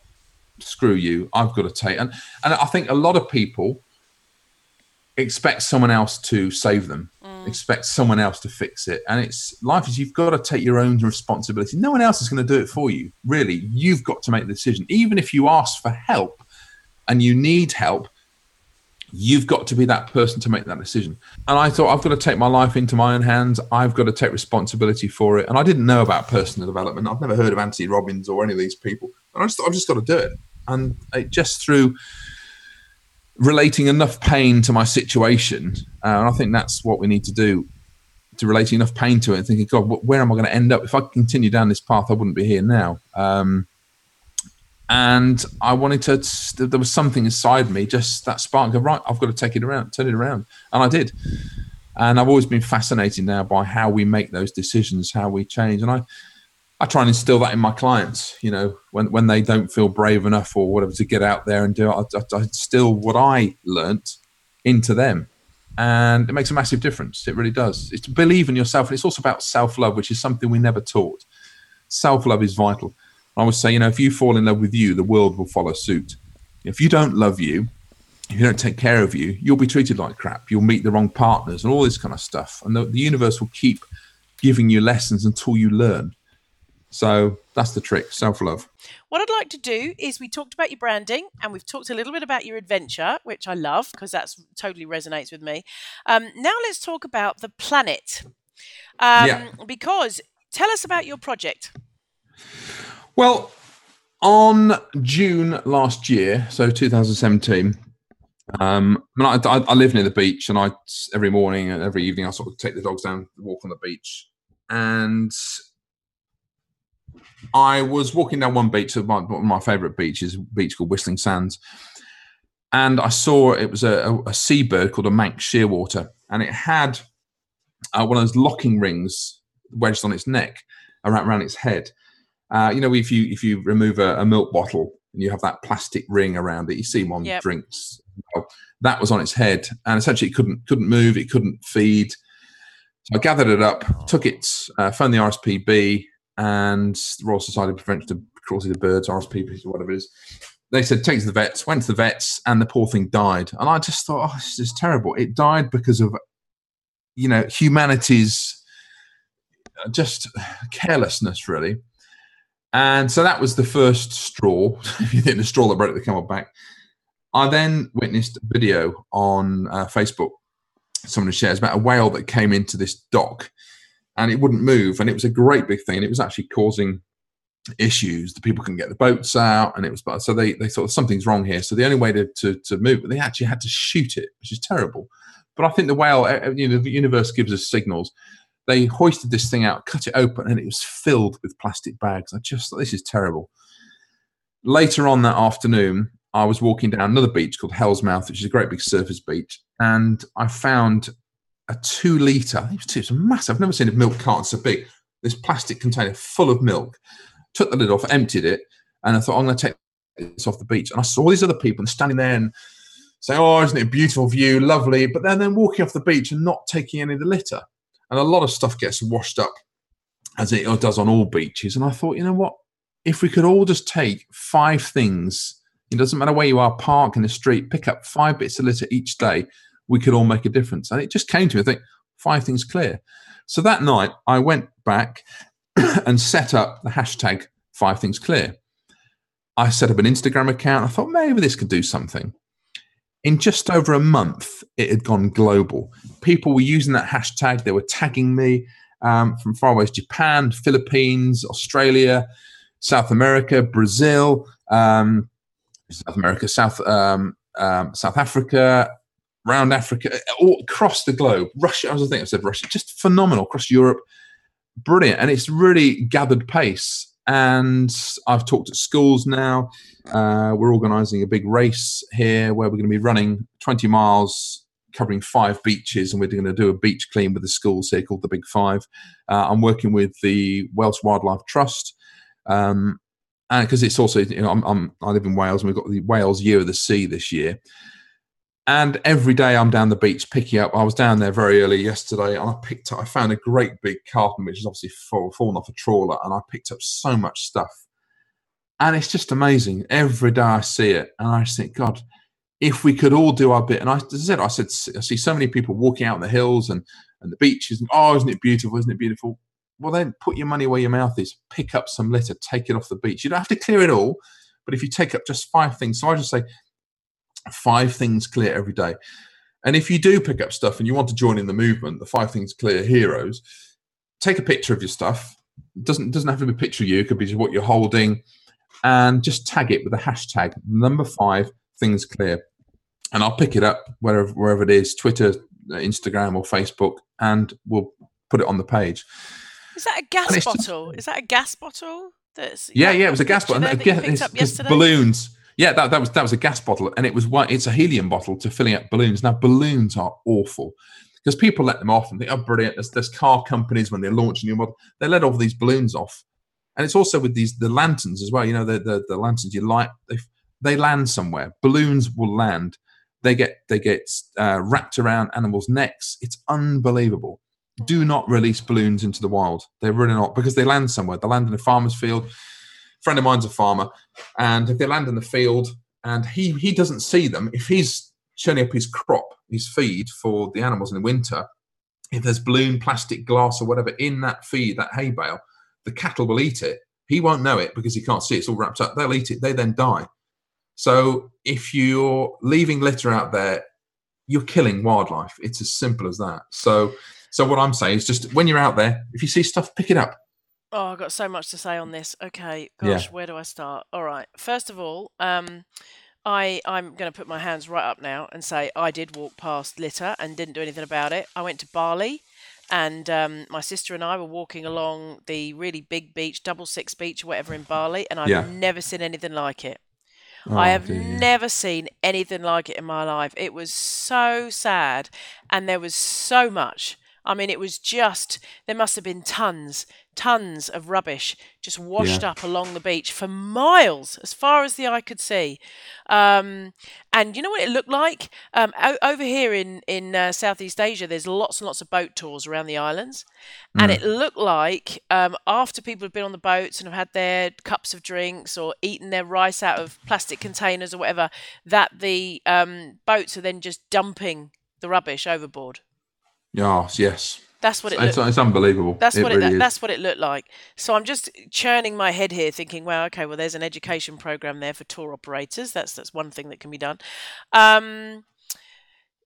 Screw you! I've got to take." And and I think a lot of people expect someone else to save them, mm. Mm. expect someone else to fix it. And it's life is you've got to take your own responsibility. No one else is going to do it for you. Really, you've got to make the decision. Even if you ask for help and you need help, you've got to be that person to make that decision. And I thought, I've got to take my life into my own hands. I've got to take responsibility for it. And I didn't know about personal development. I've never heard of Anthony Robbins or any of these people. And I just thought, I've just got to do it. And it just through relating enough pain to my situation, uh, and I think that's what we need to do to relate enough pain to it and thinking, God, where am I going to end up? If I continue down this path, I wouldn't be here now. Um, and I wanted to. There was something inside me, just that spark. Go right, I've got to take it around, turn it around, and I did. And I've always been fascinated now by how we make those decisions, how we change, and I, I try and instill that in my clients. You know, when when they don't feel brave enough or whatever to get out there and do it, I, I, instill what I learnt into them, and it makes a massive difference. It really does. It's to believe in yourself, and it's also about self love, which is something we never taught. Self love is vital I would say, you know, if you fall in love with you, the world will follow suit. If you don't love you, if you don't take care of you, you'll be treated like crap. You'll meet the wrong partners and all this kind of stuff. And the, the universe will keep giving you lessons until you learn. So that's the trick self love.
What I'd like to do is we talked about your branding and we've talked a little bit about your adventure, which I love because that's totally resonates with me. Um, now let's talk about the planet. Um, yeah. Because tell us about your project.
Well, on June last year, so 2017, um, I, I, I, live near the beach, and I every morning and every evening I sort of take the dogs down, walk on the beach, and I was walking down one beach, one of my favourite beaches, a beach called Whistling Sands, and I saw it was a, a, a seabird called a Manx shearwater, and it had uh, one of those locking rings wedged on its neck around, around its head. Uh, you know, if you if you remove a, a, milk bottle and you have that plastic ring around it, you see one yep. drinks. Well, that was on its head, and essentially it couldn't couldn't move, it couldn't feed. So I gathered it up, took it, uh, phoned the RSPB and the Royal Society of Prevention of Cruelty to Birds, RSPB, whatever it is. They said take to the vets. Went to the vets, and the poor thing died. And I just thought, oh, this is terrible. It died because of, you know, humanity's just carelessness, really. And so that was the first straw, if you think the straw that broke the camel back. I then witnessed a video on uh, Facebook. Someone shares about a whale that came into this dock and it wouldn't move. And it was a great big thing. And it was actually causing issues. The people couldn't get the boats out. And it was, so they, they thought something's wrong here. So the only way to, to, to move, they actually had to shoot it, which is terrible. But I think the whale, uh, you know, the universe gives us signals they hoisted this thing out, cut it open, and it was filled with plastic bags. I just thought, this is terrible. Later on that afternoon, I was walking down another beach called Hell's Mouth, which is a great big surface beach, and I found a two litre, it was, two, it was massive, I've never seen a milk carton so big, this plastic container full of milk. Took the lid off, emptied it, and I thought, I'm going to take this off the beach. And I saw these other people standing there and saying, Oh, isn't it a beautiful view? Lovely. But then, then walking off the beach and not taking any of the litter and a lot of stuff gets washed up as it does on all beaches. And I thought, you know what? If we could all just take five things, it doesn't matter where you are, park in the street, pick up five bits of litter each day, we could all make a difference. And it just came to me, I think, five things clear. So that night, I went back and set up the hashtag five things clear. I set up an Instagram account. I thought maybe this could do something in just over a month, it had gone global. People were using that hashtag. They were tagging me um, from far away Japan, Philippines, Australia, South America, Brazil, um, South America, South um, um South Africa, around Africa, all across the globe. Russia, I was thinking I said Russia, just phenomenal across Europe. Brilliant. And it's really gathered pace and I've talked at schools now. Uh, we're organising a big race here where we're going to be running 20 miles, covering five beaches, and we're going to do a beach clean with the schools here called the Big Five. Uh, I'm working with the Welsh Wildlife Trust. Um, and because it's also, you know, I'm, I'm, i live in Wales and we've got the Wales Year of the Sea this year. And every day I'm down the beach picking up. I was down there very early yesterday, and I picked up. I found a great big carton, which is obviously fall, fallen off a trawler, and I picked up so much stuff. And it's just amazing. Every day I see it, and I just think, God, if we could all do our bit. And I, I said, I said, I see so many people walking out on the hills and and the beaches. And, oh, isn't it beautiful? Isn't it beautiful? Well, then put your money where your mouth is. Pick up some litter, take it off the beach. You don't have to clear it all, but if you take up just five things, so I just say five things clear every day. And if you do pick up stuff and you want to join in the movement, the five things clear heroes, take a picture of your stuff. It doesn't doesn't have to be a picture of you. It could be just what you're holding, and just tag it with a hashtag number five things clear, and I'll pick it up wherever wherever it is, Twitter, Instagram, or Facebook, and we'll put it on the page.
Is that a gas bottle? Just, is that a gas bottle? That's
yeah, yeah. It was a gas bottle. Again, it's, balloons. Yeah, that, that was that was a gas bottle, and it was one. It's a helium bottle to filling up balloons. Now balloons are awful because people let them off and think, oh, brilliant. There's, there's car companies when they're launching new model, they let all these balloons off, and it's also with these the lanterns as well. You know, the the, the lanterns you light, they they land somewhere. Balloons will land. They get they get uh, wrapped around animals' necks. It's unbelievable. Do not release balloons into the wild. They're really not because they land somewhere. They land in a farmer's field friend of mine's a farmer, and if they land in the field and he he doesn't see them, if he's churning up his crop, his feed for the animals in the winter, if there's balloon, plastic, glass, or whatever in that feed, that hay bale, the cattle will eat it. He won't know it because he can't see it. It's all wrapped up. They'll eat it. They then die. So if you're leaving litter out there, you're killing wildlife. It's as simple as that. So, so what I'm saying is just when you're out there, if you see stuff, pick it up.
Oh, I've got so much to say on this. Okay, gosh, yeah. where do I start? All right. First of all, um, I I'm going to put my hands right up now and say I did walk past litter and didn't do anything about it. I went to Bali, and um, my sister and I were walking along the really big beach, Double Six Beach, or whatever in Bali, and I've yeah. never seen anything like it. Oh, I have dear. never seen anything like it in my life. It was so sad, and there was so much. I mean, it was just, there must have been tons, tons of rubbish just washed yeah. up along the beach for miles, as far as the eye could see. Um, and you know what it looked like? Um, o- over here in, in uh, Southeast Asia, there's lots and lots of boat tours around the islands. Mm. And it looked like um, after people have been on the boats and have had their cups of drinks or eaten their rice out of plastic containers or whatever, that the um, boats are then just dumping the rubbish overboard.
Yes, yes.
That's what it.
It's, it's unbelievable.
That's
it
what
really
it. That's what it looked like. So I'm just churning my head here, thinking, "Well, okay, well, there's an education program there for tour operators. That's that's one thing that can be done." Um,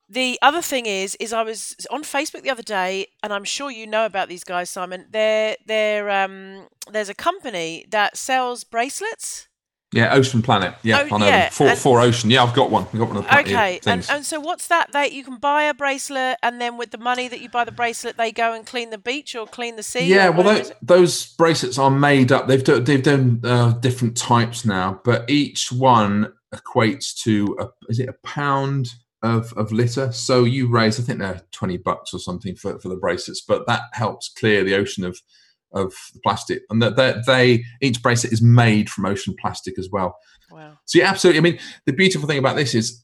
the other thing is, is I was on Facebook the other day, and I'm sure you know about these guys, Simon. They're, they're, um, there's a company that sells bracelets
yeah, Ocean Planet. Yeah, oh, I know yeah. For, and, 4ocean. Yeah, I've got one. I've got one. Of
the okay, and, and so what's that? That you can buy a bracelet, and then with the money that you buy the bracelet, they go and clean the beach or clean the sea.
Yeah, well, those, those, bracelets are made up. They've done, they've done uh, different types now, but each one equates to a, is it a pound of, of litter? So you raise, I think they're twenty bucks or something for for the bracelets, but that helps clear the ocean of of the plastic, and that they, they, each bracelet is made from ocean plastic as well. Wow! So yeah, absolutely. I mean, the beautiful thing about this is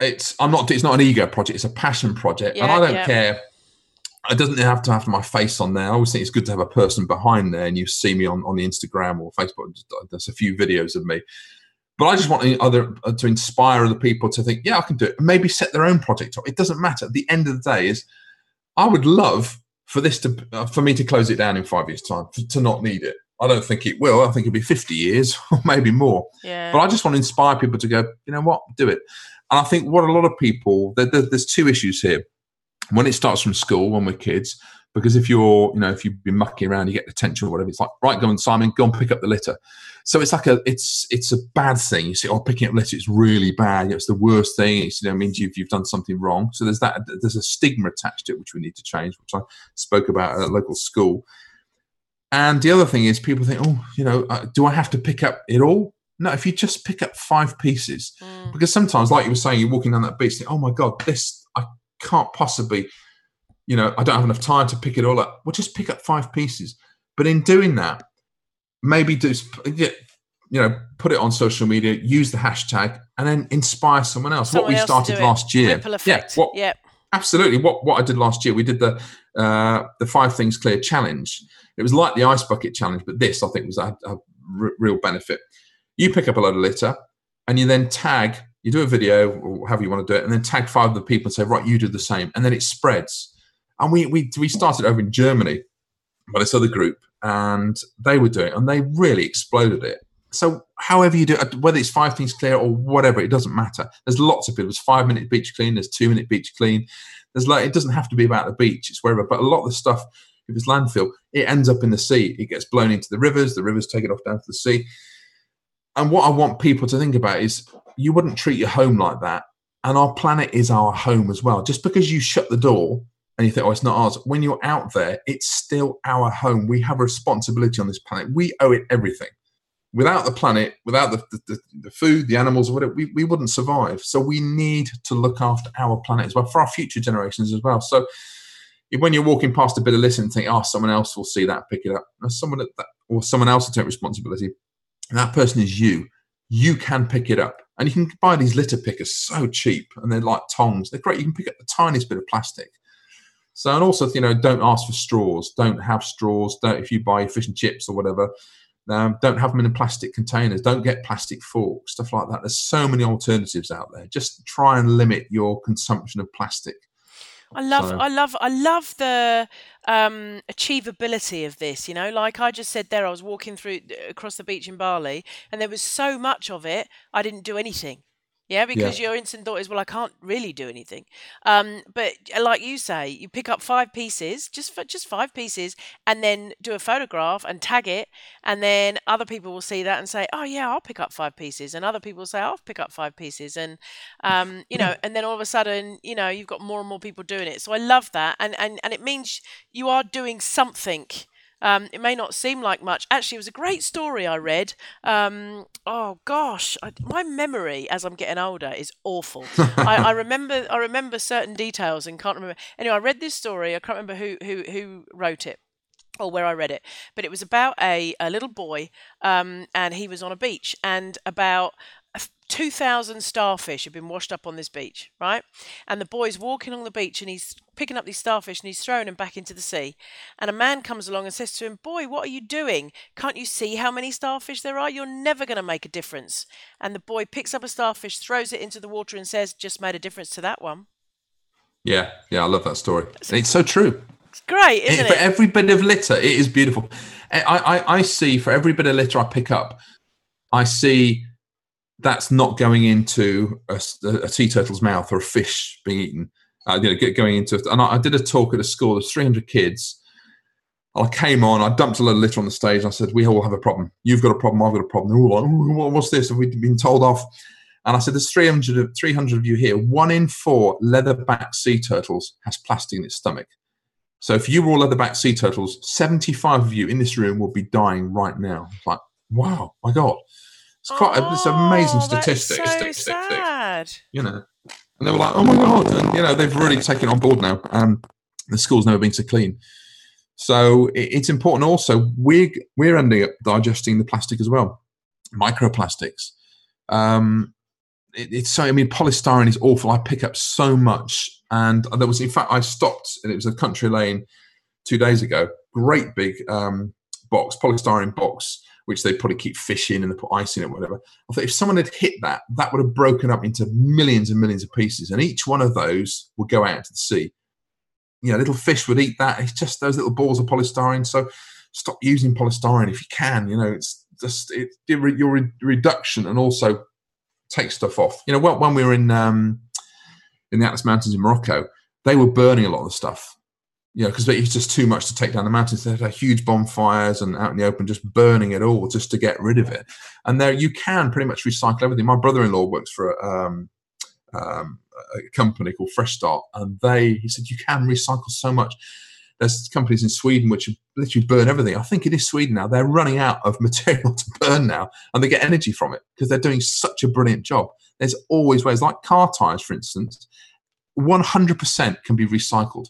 it's I'm not it's not an ego project; it's a passion project, yeah, and I don't yeah. care. It doesn't have to have my face on there. I always think it's good to have a person behind there, and you see me on, on the Instagram or Facebook. There's a few videos of me, but I just want other uh, to inspire other people to think, yeah, I can do it. Maybe set their own project up. It doesn't matter. At the end of the day, is I would love for this to uh, for me to close it down in five years' time for, to not need it. I don't think it will. I think it'll be 50 years or maybe more. Yeah. But I just want to inspire people to go, you know what, do it. And I think what a lot of people, there, there, there's two issues here. When it starts from school, when we're kids, because if you're, you know, if you've been mucking around, you get detention or whatever. It's like, right, go on, Simon, go and pick up the litter. So it's like a, it's it's a bad thing. You see, oh, picking up litter is really bad. It's the worst thing. It's, you know, means you've you've done something wrong. So there's that. There's a stigma attached to it, which we need to change, which I spoke about at a local school. And the other thing is, people think, oh, you know, uh, do I have to pick up it all? No, if you just pick up five pieces, mm. because sometimes, like you were saying, you're walking down that beach, think, oh my god, this I can't possibly you know, I don't have enough time to pick it all up. Well, just pick up five pieces. But in doing that, maybe do yeah, you know, put it on social media, use the hashtag, and then inspire someone else.
Someone
what we
else
started last year. Yeah, what,
Yep.
absolutely. What what I did last year, we did the uh, the five things clear challenge. It was like the ice bucket challenge, but this I think was a, a r- real benefit. You pick up a load of litter, and you then tag. You do a video or however you want to do it, and then tag five of the people and say, right, you do the same, and then it spreads. And we we we started over in Germany by this other group, and they were doing it, and they really exploded it. So, however you do it, whether it's five things clear or whatever, it doesn't matter. There's lots of people. There's five minute beach clean. There's two minute beach clean. There's like it doesn't have to be about the beach. It's wherever. But a lot of the stuff, if it's landfill, it ends up in the sea. It gets blown into the rivers. The rivers take it off down to the sea. And what I want people to think about is you wouldn't treat your home like that. And our planet is our home as well. Just because you shut the door and you think, oh, it's not ours, when you're out there, it's still our home. We have a responsibility on this planet. We owe it everything. Without the planet, without the, the, the, food, the animals, whatever, we, we wouldn't survive. So we need to look after our planet as well for our future generations as well. So when you're walking past a bit of litter and think, oh, someone else will see that, pick it up, or someone that, or someone else will take responsibility, and that person is you. You can pick it up, and you can buy these litter pickers so cheap, and they're like tongs. They're great. You can pick up the tiniest bit of plastic. So, and also, you know, don't ask for straws. Don't have straws. Don't if you buy fish and chips or whatever. Um, don't have them in plastic containers. Don't get plastic forks, stuff like that. There's so many alternatives out there. Just try and limit your consumption of plastic.
I love,
So-
I love, I love the um, achievability of this. You know, like I just said there, I was walking through across the beach in Bali, and there was so much of it, I didn't do anything. Yeah, because your instant thought is, well, I can't really do anything. Um, but uh, like you say, you pick up five pieces, just for just five pieces, and then do a photograph and tag it, and then other people will see that and say, oh yeah, I'll pick up five pieces, and other people will say, I'll pick up five pieces, and um, you know, and then all of a sudden, you know, you've got more and more people doing it. So I love that, and and and it means you are doing something. Um, it may not seem like much. Actually, it was a great story I read. Um, oh gosh, I, my memory as I'm getting older is awful. I, I remember I remember certain details and can't remember. Anyway, I read this story. I can't remember who who who wrote it or where I read it, but it was about a, a little boy, um, and he was on a beach, and about 2,000 starfish have been washed up on this beach, right? And the boy's walking along the beach, and he's picking up these starfish, and he's throwing them back into the sea. And a man comes along and says to him, Boy, what are you doing? Can't you see how many starfish there are? You're never going to make a difference. And the boy picks up a starfish, throws it into the water, and says, Just made a difference to that one.
Yeah, yeah, I love that story. It's so true.
It's great, isn't
for
it?
every bit of litter, it is beautiful. I, I, I see for every bit of litter I pick up, I see that's not going into a sea turtle's mouth or a fish being eaten. Uh, you know, going into and I, I did a talk at a school. There's 300 kids. I came on. I dumped a little litter on the stage. I said, "We all have a problem. You've got a problem. I've got a problem." They're all like, "What's this? Have we been told off?" And I said, "There's 300 of 300 of you here. One in four leatherback sea turtles has plastic in its stomach." So if you were all leatherback sea turtles, 75 of you in this room will be dying right now. It's like, wow, my God. It's quite a, it's an amazing
Oh,
statistic.
So
stick, stick, stick, you know. And they were like, oh my God. And, you know, they've really taken on board now. Um, the school's never been so clean. So it, it's important also, we're, we're ending up digesting the plastic as well. Microplastics. Um, it, it's so, I mean, polystyrene is awful. I pick up so much. And there was, in fact, I stopped and it was a country lane two days ago. Great big um, box, polystyrene box, which they probably keep fish in and they put ice in it, whatever. I thought if someone had hit that, that would have broken up into millions and millions of pieces. And each one of those would go out into the sea. You know, little fish would eat that. It's just those little balls of polystyrene. So stop using polystyrene if you can. You know, it's just it, your your re- reduction and also take stuff off. You know, when, when we were in um, in the Atlas Mountains in Morocco, they were burning a lot of the stuff. You know, because it's just too much to take down the mountains. They had huge bonfires and out in the open, just burning it all just to get rid of it. And there, you can pretty much recycle everything. My brother-in-law works for a, um, um, a company called Fresh Start, and they he said you can recycle so much. There's companies in Sweden which literally burn everything. I think it is Sweden now. They're running out of material to burn now, and they get energy from it because they're doing such a brilliant job. There's always ways, like car tires, for instance, 100% can be recycled.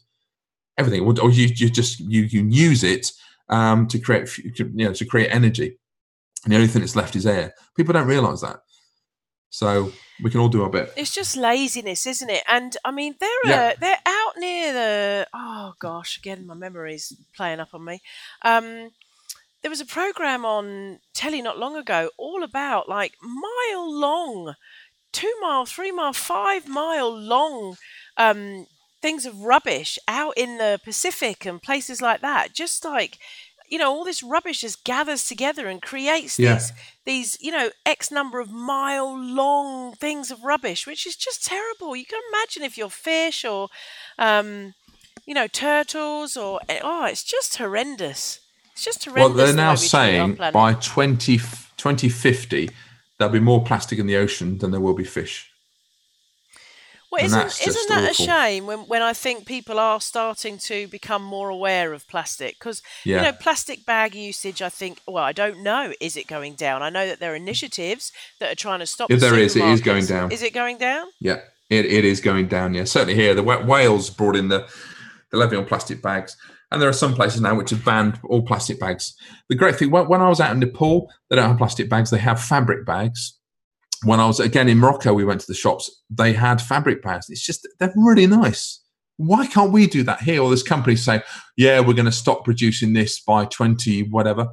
Everything, or or you, you just you you use it um, to create you know to create energy. and the only thing that's left is air. People don't realise that. So we can all do our bit.
It's just laziness, isn't it? And I mean, they're
Yeah.
uh, they're out near the. Oh gosh, again, my memory's playing up on me. Um, there was a program on telly not long ago, all about like mile long, two mile, three mile, five mile long um, things of rubbish out in the Pacific and places like that. Just like you know, all this rubbish just gathers together and creates
Yeah.
these these you know x number of mile long things of rubbish which is just terrible you can imagine if you're fish or um, you know turtles or oh it's just horrendous it's just horrendous
Well,
they're
now
way we treat our
saying by 20, 2050, there'll be more plastic in the ocean than there will be fish.
Well,
and
isn't, isn't that
awful.
a shame when, when I think people are starting to become more aware of plastic? Because,
Yeah.
you know, plastic bag usage, I think, well, I don't know, is it going down? I know that there are initiatives that are trying to stop the
there is. It is going down.
Is it going down?
Yeah, it, it is going down. Yeah, certainly here. The Wa- Wales brought in the, the levy on plastic bags, and there are some places now which have banned all plastic bags. The great thing when, when I was out in Nepal, they don't have plastic bags; they have fabric bags. When I was again in Morocco, we went to the shops. They had fabric bags. It's just they're really nice. Why can't we do that here? Or this company say, "Yeah, we're going to stop producing this by twenty whatever."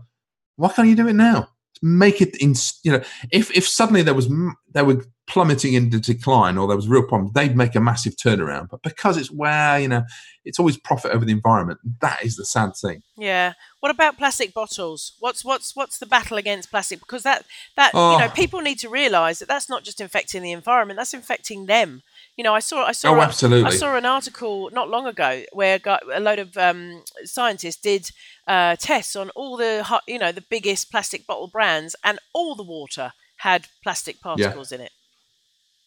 Why can't you do it now? Make it in. You know, if if suddenly there was there were plummeting into decline or there was real problems, they'd make a massive turnaround. But because it's where you know it's always profit over the environment, that is the sad thing.
Yeah. What about plastic bottles? What's what's what's the battle against plastic? Because that that you know
Oh.
people need to realise that that's not just infecting the environment; that's infecting them. You know, I saw I saw
Oh, absolutely.
I saw an article not long ago where a load of um, scientists did uh, tests on all the you know the biggest plastic bottle brands, and all the water had plastic particles in it.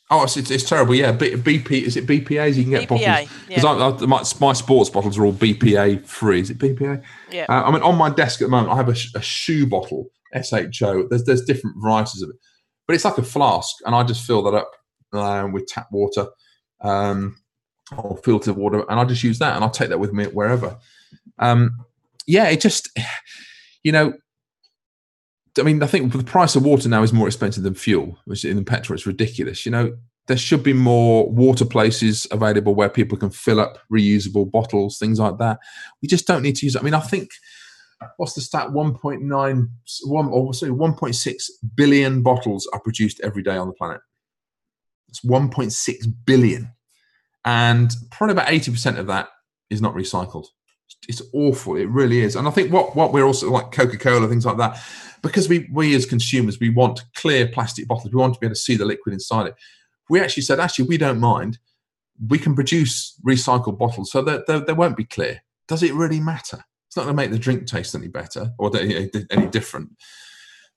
Oh, it's, it's, terrible. Yeah, B, BP is it BPA's? You can get
BPA,
bottles because I, I, my, my sports bottles are all BPA free. Is it BPA?
Yeah.
Uh, I mean, on my desk at the moment, I have a, a shoe bottle, SHO. There's there's different varieties of it, but it's like a flask, and I just fill that up uh, with tap water um, or filtered water, and I just use that, and I'll take that with me wherever. Um, yeah, it just, you know, I mean, I think the price of water now is more expensive than fuel, which in petrol it's ridiculous. You know, there should be more water places available where people can fill up reusable bottles, things like that. We just don't need to use. I mean, I think what's the stat? 1.9, one, or oh, sorry, 1.6 billion bottles are produced every day on the planet. It's 1.6 billion. And probably about 80% of that is not recycled. It's awful. It really is. And I think what, what we're also like Coca Cola, things like that, because we, we as consumers, we want clear plastic bottles. We want to be able to see the liquid inside it. We actually said, actually, we don't mind. We can produce recycled bottles so that they, they won't be clear. Does it really matter? It's not going to make the drink taste any better or any different.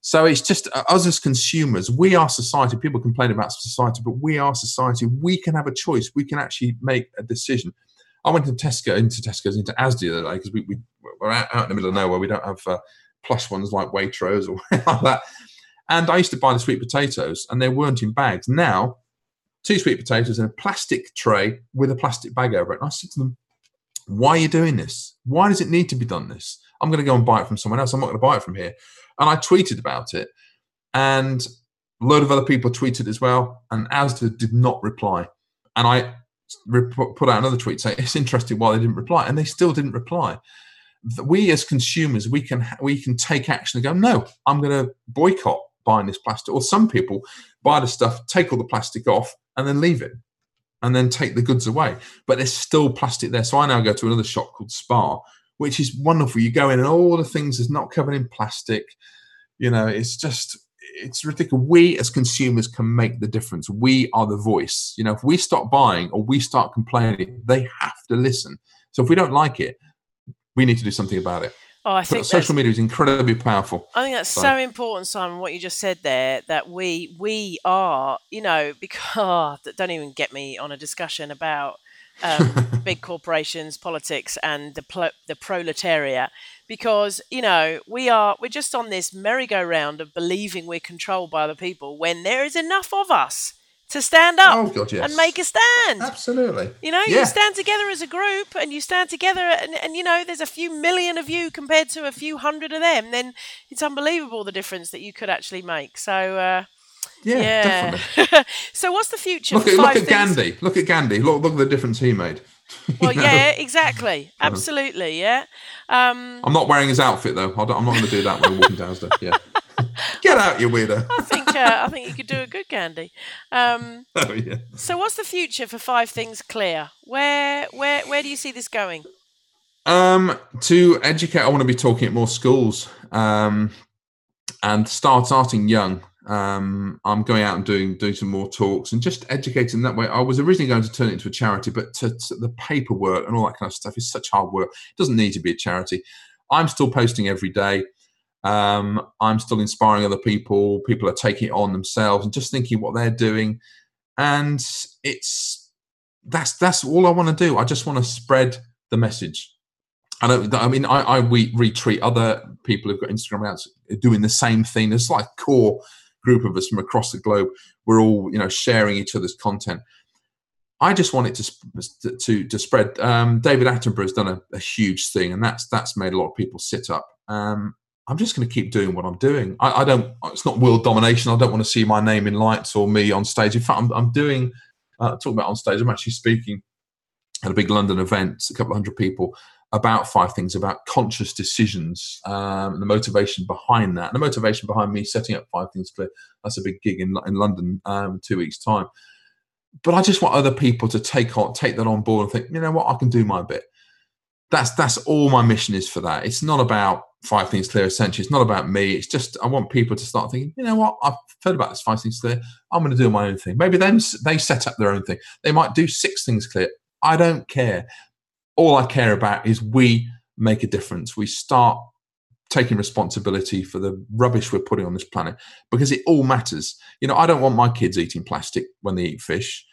So it's just uh, us as consumers, we are society. People complain about society, but we are society. We can have a choice. We can actually make a decision. I went to Tesco, into Tesco's, into Asda the other day because we, we, we're out, out in the middle of nowhere. We don't have uh, ones like Waitrose or like that. And I used to buy the sweet potatoes and they weren't in bags. Now, two sweet potatoes in a plastic tray with a plastic bag over it. And I said to them, why are you doing this? Why does it need to be done this? I'm going to go and buy it from someone else. I'm not going to buy it from here. And I tweeted about it. And a load of other people tweeted as well. And Asda did not reply. And I put out another tweet saying, it's interesting why they didn't reply. And they still didn't reply. We as consumers, we can we can take action and go, no, I'm going to boycott buying this plastic. Or some people buy the stuff, take all the plastic off, and then leave it and then take the goods away. But there's still plastic there. So I now go to another shop called Spar, which is wonderful. You go in and all the things is not covered in plastic. You know, it's just it's ridiculous. We as consumers can make the difference. We are the voice. You know, if we stop buying or we start complaining, they have to listen. So if we don't like it, we need to do something about it.
Oh, I think
social media is incredibly powerful.
I think that's
So-
so important, Simon. What you just said there, that we we are, you know, because don't even get me on a discussion about um, big corporations, politics, and the pl- the proletariat, because you know we are we're just on this merry-go-round of believing we're controlled by other people when there is enough of us to stand up
Oh, God, yes.
and make a stand.
Absolutely.
You know,
Yeah.
you stand together as a group and you stand together, and, and you know, there's a few million of you compared to a few hundred of them, then it's unbelievable the difference that you could actually make. So, uh,
Yeah,
yeah.
definitely.
so, what's the future?
Look at look at Gandhi. Look at Gandhi. Look look at the difference he made.
Well, yeah, exactly. Absolutely, yeah. Um,
I'm not wearing his outfit though. I don't, I'm not going to do that when I'm walking downstairs. Yeah. Get out, you weirdo.
I think uh, I think you could do a good Gandhi. Um,
Oh yeah.
so, what's the future for Five Things Clear? Where where where do you see this going?
Um, to educate, I want to be talking at more schools um, and start starting young. Um, I'm going out and doing doing some more talks and just educating that way. I was originally going to turn it into a charity, but to, to the paperwork and all that kind of stuff is such hard work. It doesn't need to be a charity. I'm still posting every day. Um, I'm still inspiring other people. People are taking it on themselves and just thinking what they're doing, and it's that's that's all I want to do. I just want to spread the message. I don't. I mean, I, I we retweet other people who've got Instagram accounts doing the same thing. It's like core group of us from across the globe. We're all you know sharing each other's content. I just want it to to to spread. Um, David Attenborough has done a, a huge thing, and that's that's made a lot of people sit up. Um, I'm just going to keep doing what I'm doing. I, I don't. It's not world domination. I don't want to see my name in lights or me on stage. In fact, I'm, I'm doing. Uh, talking about on stage, I'm actually speaking at a big London event, a couple of hundred people, about five things about conscious decisions um, and the motivation behind that. And the motivation behind me setting up five things clear. That's a big gig in in London um, two weeks' time. But I just want other people to take on take that on board and think, you know what, I can do my bit. That's that's all my mission is for that. It's not about five things clear essentially. It's not about me. It's just I want people to start thinking, you know what, I've heard about this five things clear. I'm going to do my own thing. Maybe then they set up their own thing. They might do six things clear. I don't care. All I care about is we make a difference. We start taking responsibility for the rubbish we're putting on this planet because it all matters. You know, I don't want my kids eating plastic when they eat fish.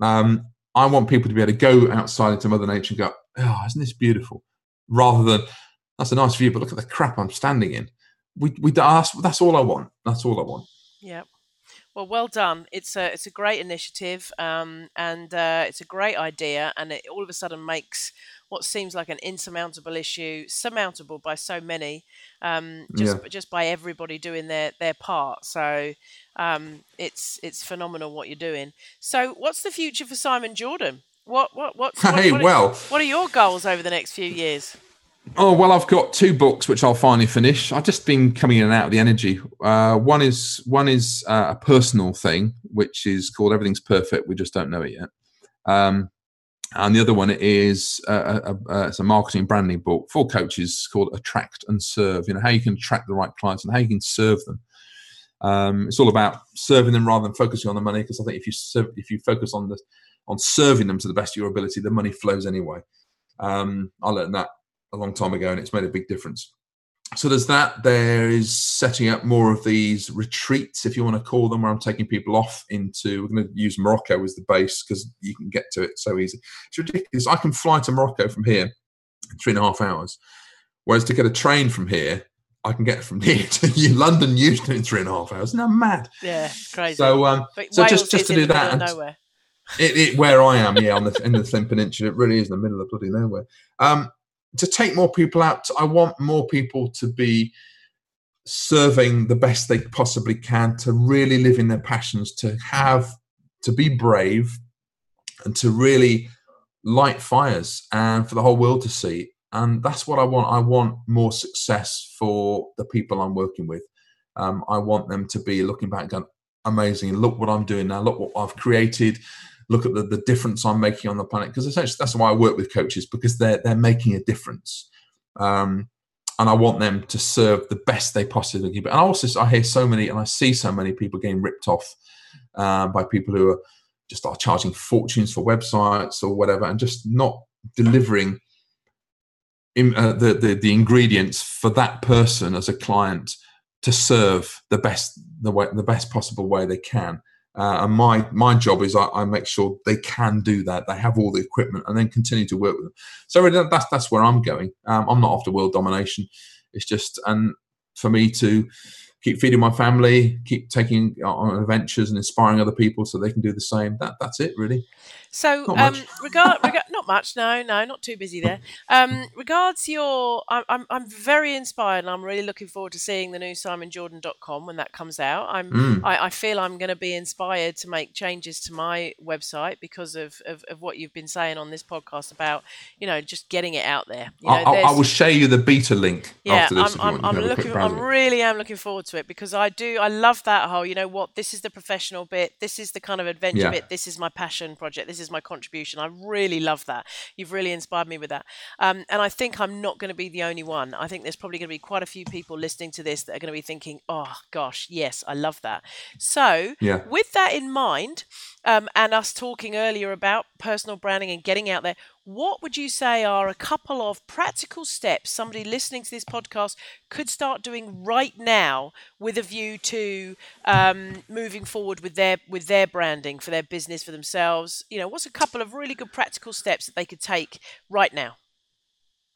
Um, I want people to be able to go outside into Mother Nature and go, "Oh, isn't this beautiful?" Rather than that's a nice view, but look at the crap I'm standing in. We we that's, that's all I want. That's all I want.
Yeah. Well, well done. It's a it's a great initiative, um, and uh, it's a great idea, and it all of a sudden makes what seems like an insurmountable issue surmountable by so many, um, just
Yeah.
just by everybody doing their their part. So um, it's it's phenomenal what you're doing. So, what's the future for Simon Jordan? What what what's, what,
Hey,
what
well,
what are your goals over the next few years?
Oh well, I've got two books which I'll finally finish. I've just been coming in and out of the energy. Uh, one is one is uh, a personal thing, which is called "Everything's Perfect, We Just Don't Know It Yet," um, and the other one is uh, a, a, it's a marketing branding book for coaches called "Attract and Serve." You know how you can attract the right clients and how you can serve them. Um, it's all about serving them rather than focusing on the money, because I think if you serve, if you focus on the on serving them to the best of your ability, the money flows anyway. Um, I learned that a long time ago, and it's made a big difference. So there's that. There is setting up more of these retreats, if you want to call them, where I'm taking people off into. We're going to use Morocco as the base because you can get to it so easy. It's ridiculous. I can fly to Morocco from here in three and a half hours, whereas to get a train from here, I can get from here to London usually in three and a half hours. Now mad.
Yeah, crazy.
So um,
but
so
Wales
just just to do that and-
nowhere.
it, it, where I am, yeah, on the in the Llŷn Peninsula, it really is in the middle of bloody nowhere. Um, to take more people out, I want more people to be serving the best they possibly can, to really live in their passions, to have, to be brave, and to really light fires, and for the whole world to see. And that's what I want. I want more success for the people I'm working with. Um, I want them to be looking back, going, amazing. Look what I'm doing now. Look what I've created look at the, the difference I'm making on the planet. Because essentially, that's why I work with coaches because they're they're making a difference, um, and I want them to serve the best they possibly can. And I also I hear so many and I see so many people getting ripped off uh, by people who are just are charging fortunes for websites or whatever, and just not delivering. In, uh, the, the the ingredients for that person as a client to serve the best the way the best possible way they can uh, and my my job is I, I, make sure they can do that. They have all the equipment, and then continue to work with them. So that's that's where I'm going. Um, I'm not after world domination. It's just and for me to keep feeding my family, keep taking on adventures and inspiring other people so they can do the same. That that's it, really.
So, um, regard, regard, not much. No, no, not too busy there. Um, regards your, I'm, I'm, I'm very inspired, and I'm really looking forward to seeing the new SimonJordan.com when that comes out. I'm, mm. I, I, feel I'm going to be inspired to make changes to my website because of, of, of, what you've been saying on this podcast about, you know, just getting it out there. You know,
I, I, will share you the beta link.
Yeah, I'm, I'm, I'm looking, I really am looking forward to it because I do, I love that whole. You know what? This is the professional bit. This is the kind of adventure yeah. bit. This is my passion project. This is my contribution. I really love that. You've really inspired me with that. Um, and I think I'm not going to be the only one. I think there's probably going to be quite a few people listening to this that are going to be thinking, oh gosh, yes, I love that. So, yeah. with that in mind, um, and us talking earlier about personal branding and getting out there, what would you say are a couple of practical steps somebody listening to this podcast could start doing right now with a view to um, moving forward with their with their branding for their business for themselves? You know, what's a couple of really good practical steps that they could take right now?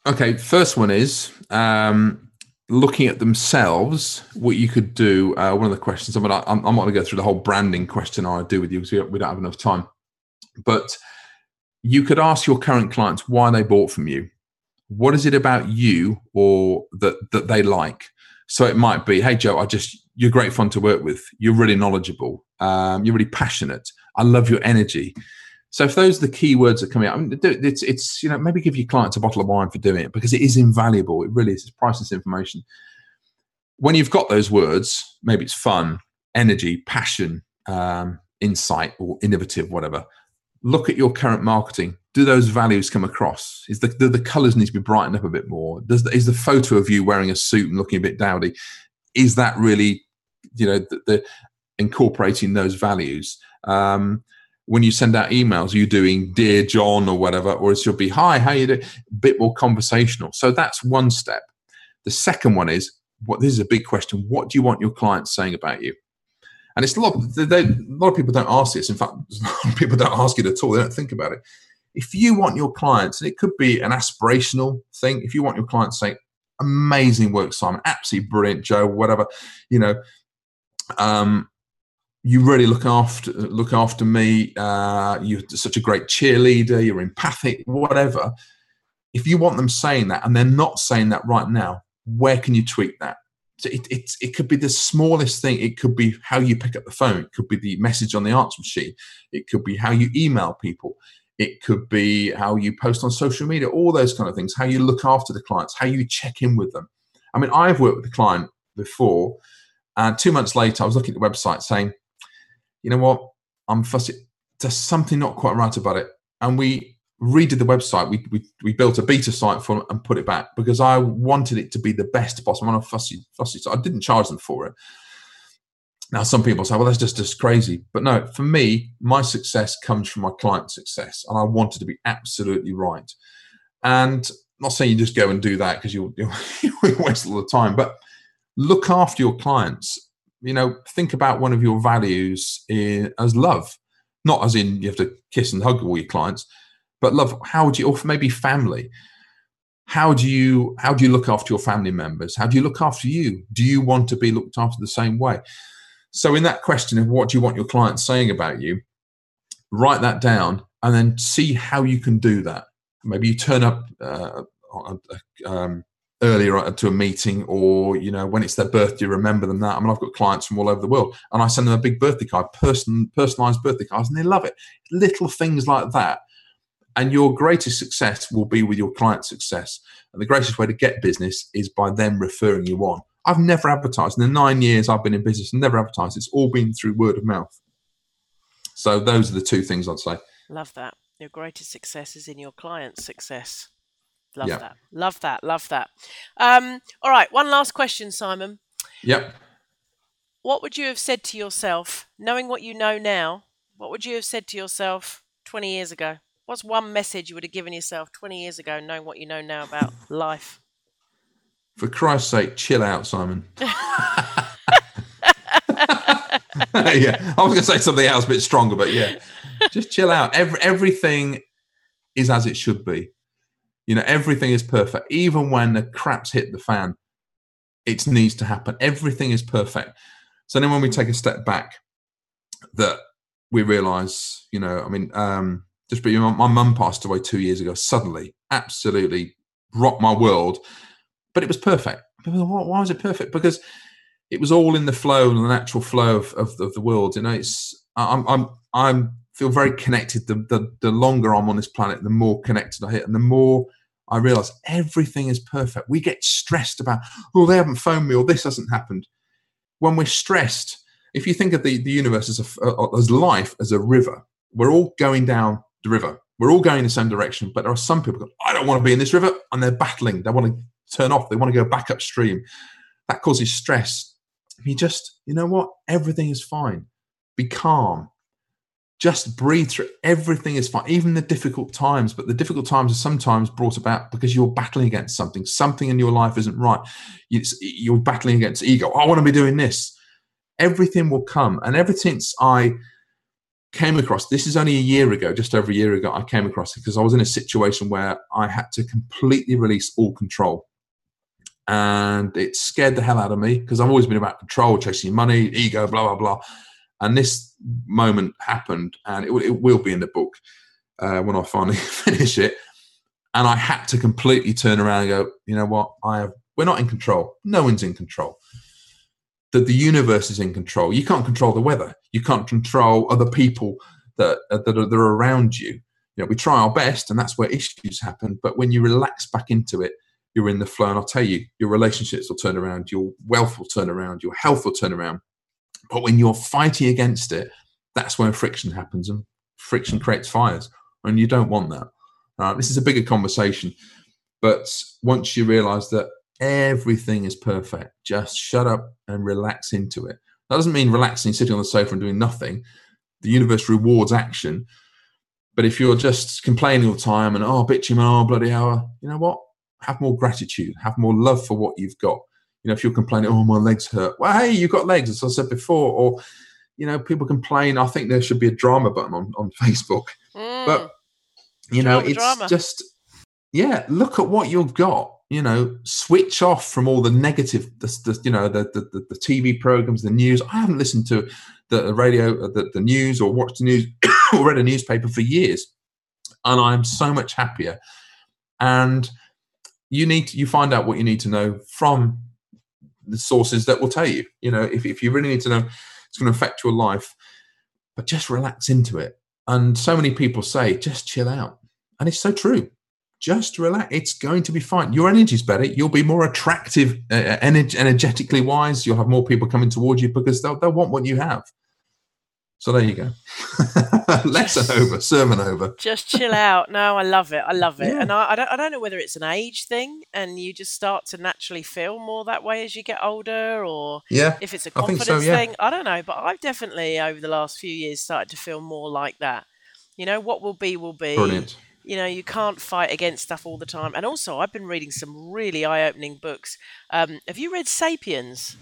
Okay, first one is um, looking at themselves. What you could do. Uh, one of the questions. I'm, gonna, I'm, I'm not going to go through the whole branding question I do with you because we don't have enough time, but you could ask your current clients why they bought from you. What is it about you or that that they like? So it might be, hey Joe, I just you're great fun to work with. You're really knowledgeable. Um, you're really passionate. I love your energy. So if those are the key words that come out, I mean, it's it's you know maybe give your clients a bottle of wine for doing it because it is invaluable. It really is. It's priceless information. When you've got those words, maybe it's fun, energy, passion, um, insight, or innovative, whatever look at your current marketing. Do those values come across? Is the, the, the colors need to be brightened up a bit more? Does the, is the photo of you wearing a suit and looking a bit dowdy? Is that really, you know, the, the incorporating those values? Um, when you send out emails, are you doing "Dear John" or whatever, or it should be "Hi, how you doing?" A bit more conversational. So that's one step. The second one is what. This is a big question. What do you want your clients saying about you? And it's a lot. They, a lot of people don't ask this. In fact, people don't ask it at all. They don't think about it. If you want your clients, and it could be an aspirational thing. If you want your clients saying, say, "Amazing work, Simon! Absolutely brilliant, Joe!" Whatever, you know. Um, you really look after look after me. Uh, you're such a great cheerleader. You're empathic, whatever. If you want them saying that, and they're not saying that right now, where can you tweak that? it, it, it could be the smallest thing. It could be how you pick up the phone. It could be the message on the answer machine. It could be how you email people. It could be how you post on social media, all those kind of things, how you look after the clients, how you check in with them. I mean, I've worked with a client before, and two months later, I was looking at the website saying, you know what, I'm fussy. There's something not quite right about it. And we redid the website. We, we we built a beta site for it and put it back because I wanted it to be the best possible. I'm a fussy fussy, so I didn't charge them for it. Now, some people say, "Well, that's just just crazy," but no. For me, my success comes from my client success, and I wanted to be absolutely right. And I'm not saying you just go and do that because you'll, you'll, you'll waste all the time, but look after your clients. You know, think about one of your values in, as love, not as in you have to kiss and hug all your clients but love. How do you or maybe family. How do you how do you look after your family members? How do you look after you? Do you want to be looked after the same way? So in that question of what do you want your clients saying about you write that down and then see how you can do that. Maybe you turn up uh, um, earlier to a meeting or you know when it's their birthday remember them that i mean i've got clients from all over the world and i send them a big birthday card person personalized birthday cards and they love it little things like that and your greatest success will be with your client success. And the greatest way to get business is by them referring you on. I've never advertised in the nine years I've been in business, never advertised. It's all been through word of mouth. So those are the two things I'd say.
Love that. Your greatest success is in your client's success. Love yeah. that. Love that. Love that. Um, all right. One last question, Simon.
Yep.
What would you have said to yourself, knowing what you know now? What would you have said to yourself 20 years ago? What's one message you would have given yourself 20 years ago, knowing what you know now about life?
For Christ's sake, chill out, Simon. yeah, I was going to say something else a bit stronger, but yeah, just chill out. Every, everything is as it should be. You know, everything is perfect. Even when the craps hit the fan, it needs to happen. Everything is perfect. So then when we take a step back, that we realize, you know, I mean, um, just but my mum passed away two years ago, suddenly, absolutely rocked my world, but it was perfect. Why was it perfect? Because it was all in the flow and the natural flow of, of, of the world. You know, it's I'm I'm I'm feel very connected. The, the the longer I'm on this planet, the more connected I hit, and the more I realize everything is perfect. We get stressed about, oh, they haven't phoned me or this hasn't happened. When we're stressed, if you think of the, the universe as, a, as life as a river, we're all going down the river. We're all going in the same direction, but there are some people, I don't want to be in this river, and they're battling. They want to turn off. They want to go back upstream. That causes stress. You just, you know what? Everything is fine. Be calm just breathe through everything is fine even the difficult times but the difficult times are sometimes brought about because you're battling against something. Something in your life isn't right. You're battling against ego. I want to be doing this. Everything will come and ever since i came across this is only a year ago just over a year ago i came across it because i was in a situation where i had to completely release all control. And it scared the hell out of me because i've always been about control chasing money ego blah blah blah and this moment happened, and it, it will be in the book uh, when I finally finish it. And I had to completely turn around and go, you know what? I have. We're not in control. No one's in control. That the universe is in control. You can't control the weather. You can't control other people that uh, that are, that are around you. You know, we try our best, and that's where issues happen. But when you relax back into it, you're in the flow. And I'll tell you, your relationships will turn around, your wealth will turn around, your health will turn around. But when you're fighting against it, that's where friction happens, and friction creates fires, and you don't want that. Uh, this is a bigger conversation, but once you realize that everything is perfect, just shut up and relax into it. That doesn't mean relaxing, sitting on the sofa and doing nothing. The universe rewards action. But if you're just complaining all the time and oh bitching, oh bloody hour, you know what? Have more gratitude, have more love for what you've got you know, if you're complaining, oh, my legs hurt. Well, hey, you've got legs, as I said before. Or, you know, people complain. I think there should be a drama button on, on Facebook. Mm. But, you drama, know, it's drama. just, yeah, look at what you've got. You know, switch off from all the negative, the, the you know, the, the, the TV programs, the news. I haven't listened to the radio, uh, the, the news, or watched the news, or read a newspaper for years, and I'm so much happier. And you need to, you find out what you need to know from the sources that will tell you. You know, if, if you really need to know it's going to affect your life, but just relax into it. And so many people say, just chill out. And it's so true. Just relax. It's going to be fine. Your energy's better. You'll be more attractive, uh energetically wise. You'll have more people coming towards you because they'll, they'll want what you have. So there you go. Lesson over, sermon over.
Just chill out. No, I love it. I love it. Yeah. And I, I, don't I don't know whether it's an age thing and you just start to naturally feel more that way as you get older or
yeah,
if it's a confidence so, yeah. thing. I don't know. But I've definitely over the last few years started to feel more like that. You know, what will be will be.
Brilliant.
You know, you can't fight against stuff all the time. And also I've been reading some really eye opening books. Um, have you read Sapiens?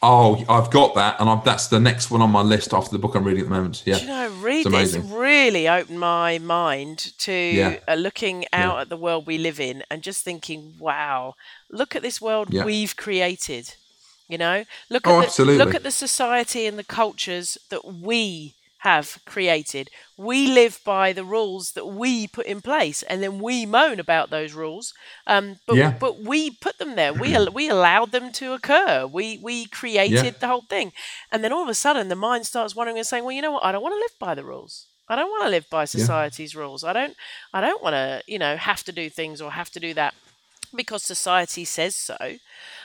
Oh, I've got that, and I've, that's the next one on my list after the book I'm reading at the moment. Yeah,
Do you know, read this really opened my mind to yeah. uh, looking out yeah. at the world we live in and just thinking, wow, look at this world yeah. we've created. You know, look
oh,
at the,
absolutely.
look at the society and the cultures that we have created. We live by the rules that we put in place, and then we moan about those rules. Um, but yeah. but we put them there. We we allowed them to occur. We we created yeah. the whole thing, and then all of a sudden the mind starts wondering and saying, "Well, you know what? I don't want to live by the rules. I don't want to live by society's yeah. rules. I don't I don't want to you know have to do things or have to do that." because society says so.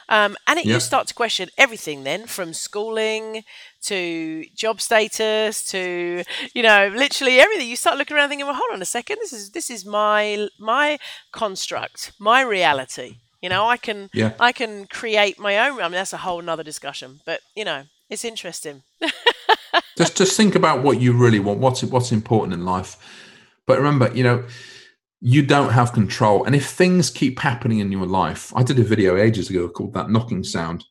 Um, and it, yep. you start to question everything then from schooling to job status to you know literally everything you start looking around thinking well hold on a second this is this is my my construct my reality you know i can
yeah.
i can create my own i mean that's a whole nother discussion but you know it's interesting
just just think about what you really want what's what's important in life but remember you know you don't have control. And if things keep happening in your life, I did a video ages ago called that knocking sound.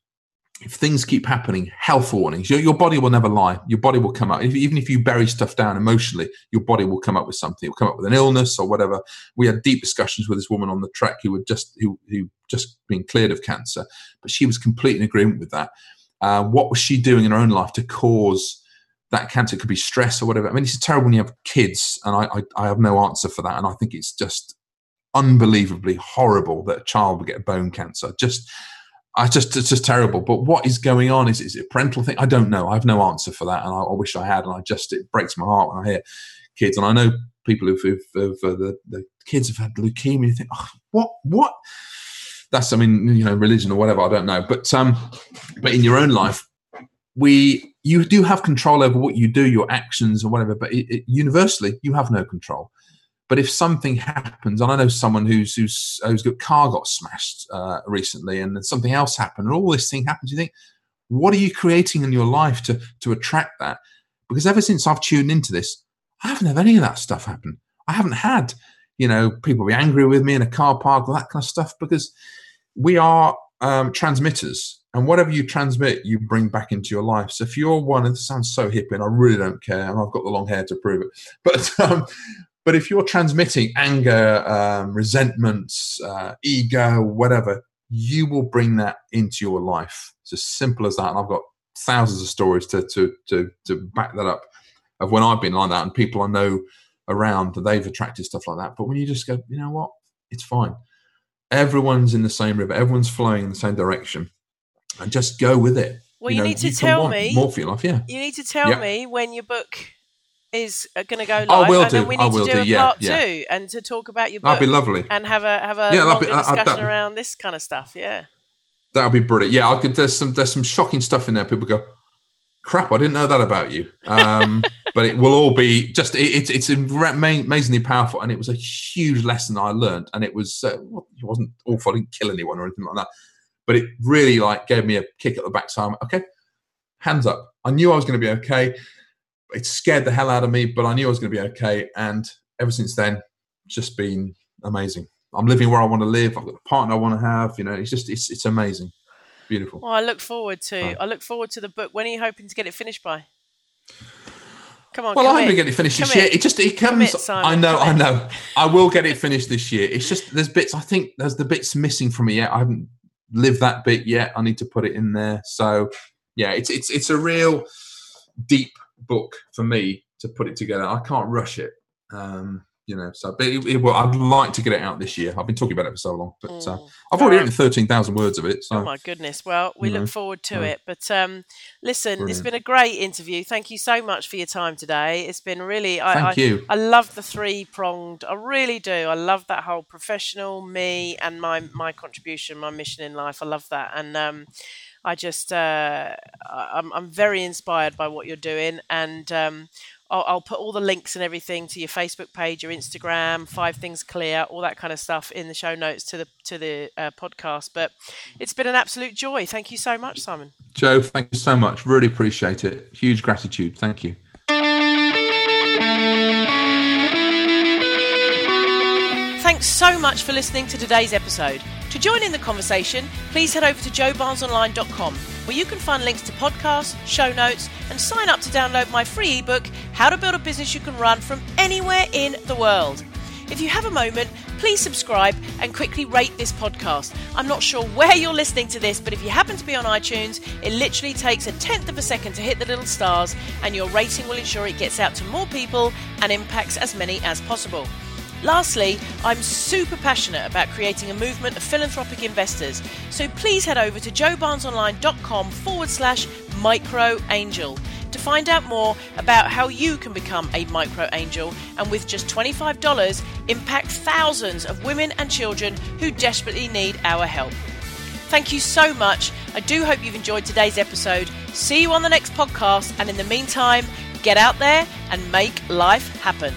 If things keep happening, health warnings, your, your body will never lie. Your body will come up. If, even if you bury stuff down emotionally, your body will come up with something. It will come up with an illness or whatever. We had deep discussions with this woman on the trek who had just who who just been cleared of cancer, but she was completely in agreement with that. Uh, what was she doing in her own life to cause that cancer? It could be stress or whatever. I mean, it's terrible when you have kids, and I, I, I have no answer for that. And I think it's just unbelievably horrible that a child would get bone cancer. Just I just it's just terrible. But what is going on? Is, is it a parental thing? I don't know. I have no answer for that, and I, I, wish I had. And I just it breaks my heart when I hear kids, and I know people who've, who've, who've uh, the, the kids have had leukemia. You think, oh, what what? That's I mean you know religion or whatever. I don't know, but um, but in your own life, we you do have control over what you do, your actions or whatever. But it, it, universally, you have no control. But if something happens, and I know someone who's who's whose car got smashed uh, recently, and then something else happened, and all this thing happens, you think, what are you creating in your life to to attract that? Because ever since I've tuned into this, I haven't had any of that stuff happen. I haven't had, you know, people be angry with me in a car park, all that kind of stuff, because we are um, transmitters and whatever you transmit, you bring back into your life. So if you're one, and this sounds so hippie, and I really don't care, and I've got the long hair to prove it, but um, but if you're transmitting anger, um, resentment, uh, ego, whatever, you will bring that into your life. It's as simple as that. And I've got thousands of stories to to to to back that up of when I've been like that and people I know around that they've attracted stuff like that. But when you just go, you know what, it's fine. Everyone's in the same river. Everyone's flowing in the same direction, and just go with it.
Well, you, you know, need to you tell me
more for your life. Yeah,
you need to tell yep. me when your book is uh, going to go live,
I will
and
do.
then we need
I will
to do,
do.
a
Yeah,
part
yeah.
two and to talk about your book.
That'd be lovely.
and have a have a
Yeah,
longer
be- I-
discussion around this kind of stuff. Yeah.
That would be brilliant. Yeah, I could. There's some there's some shocking stuff in there. People go, crap, I didn't know that about you. Um, but it will all be just it, it's it's amazingly powerful, and it was a huge lesson I learned, and it was uh, it wasn't awful. I didn't kill anyone or anything like that, but it really like gave me a kick at the backside. So okay, hands up. I knew I was going to be okay. It scared the hell out of me, but I knew I was going to be okay. And ever since then, it's just been amazing. I'm living where I want to live. I've got the partner I want to have. You know, it's just it's it's amazing, beautiful.
Well, I look forward to
Right.
I look forward to the book. When are you hoping to get it finished by? Come on.
Well, I
commit.
haven't get it finished this
Commit.
year. It just it comes. I know, I know. I will get it finished this year. It's just there's bits. I think there's the bits missing from me yet. I haven't lived that bit yet. I need to put it in there. So yeah, it's it's it's a real deep book for me to put it together. I can't rush it. Um, you know, so but it, it, will- I'd like to get it out this year. I've been talking about it for so long, but uh,
Mm.
I've already
Alright.
written thirteen thousand words of it. So
Oh my goodness! Well, we
you know,
look forward to
yeah.
it. But um, listen, it's been a great interview. Thank you so much for your time today. It's been really. I,
thank
I,
you.
I love the three pronged. I really do. I love that whole professional me and my my contribution, my mission in life. I love that, and um, I just uh, I'm I'm very inspired by what you're doing, and um, I'll, I'll put all the links and everything to your Facebook page, your Instagram, Five Things Clear, all that kind of stuff in the show notes to the to the uh, podcast. But it's been an absolute joy. Thank you so much, Simon.
Joe, thank you so much. Really appreciate it. Huge gratitude. Thank you.
Thanks so much for listening to today's episode. To join in the conversation, please head over to joebarnesonline.com where you can find links to podcasts, show notes, and sign up to download my free ebook, How to Build a Business You Can Run from Anywhere in the World. If you have a moment, please subscribe and quickly rate this podcast. I'm not sure where you're listening to this, but if you happen to be on iTunes, it literally takes a tenth of a second to hit the little stars, and your rating will ensure it gets out to more people and impacts as many as possible. Lastly, I'm super passionate about creating a movement of philanthropic investors, so please head over to joebarnesonline.com forward slash micro angel to find out more about how you can become a micro angel and with just $25 impact thousands of women and children who desperately need our help. Thank you so much. I do hope you've enjoyed today's episode. See you on the next podcast, and in the meantime, get out there and make life happen.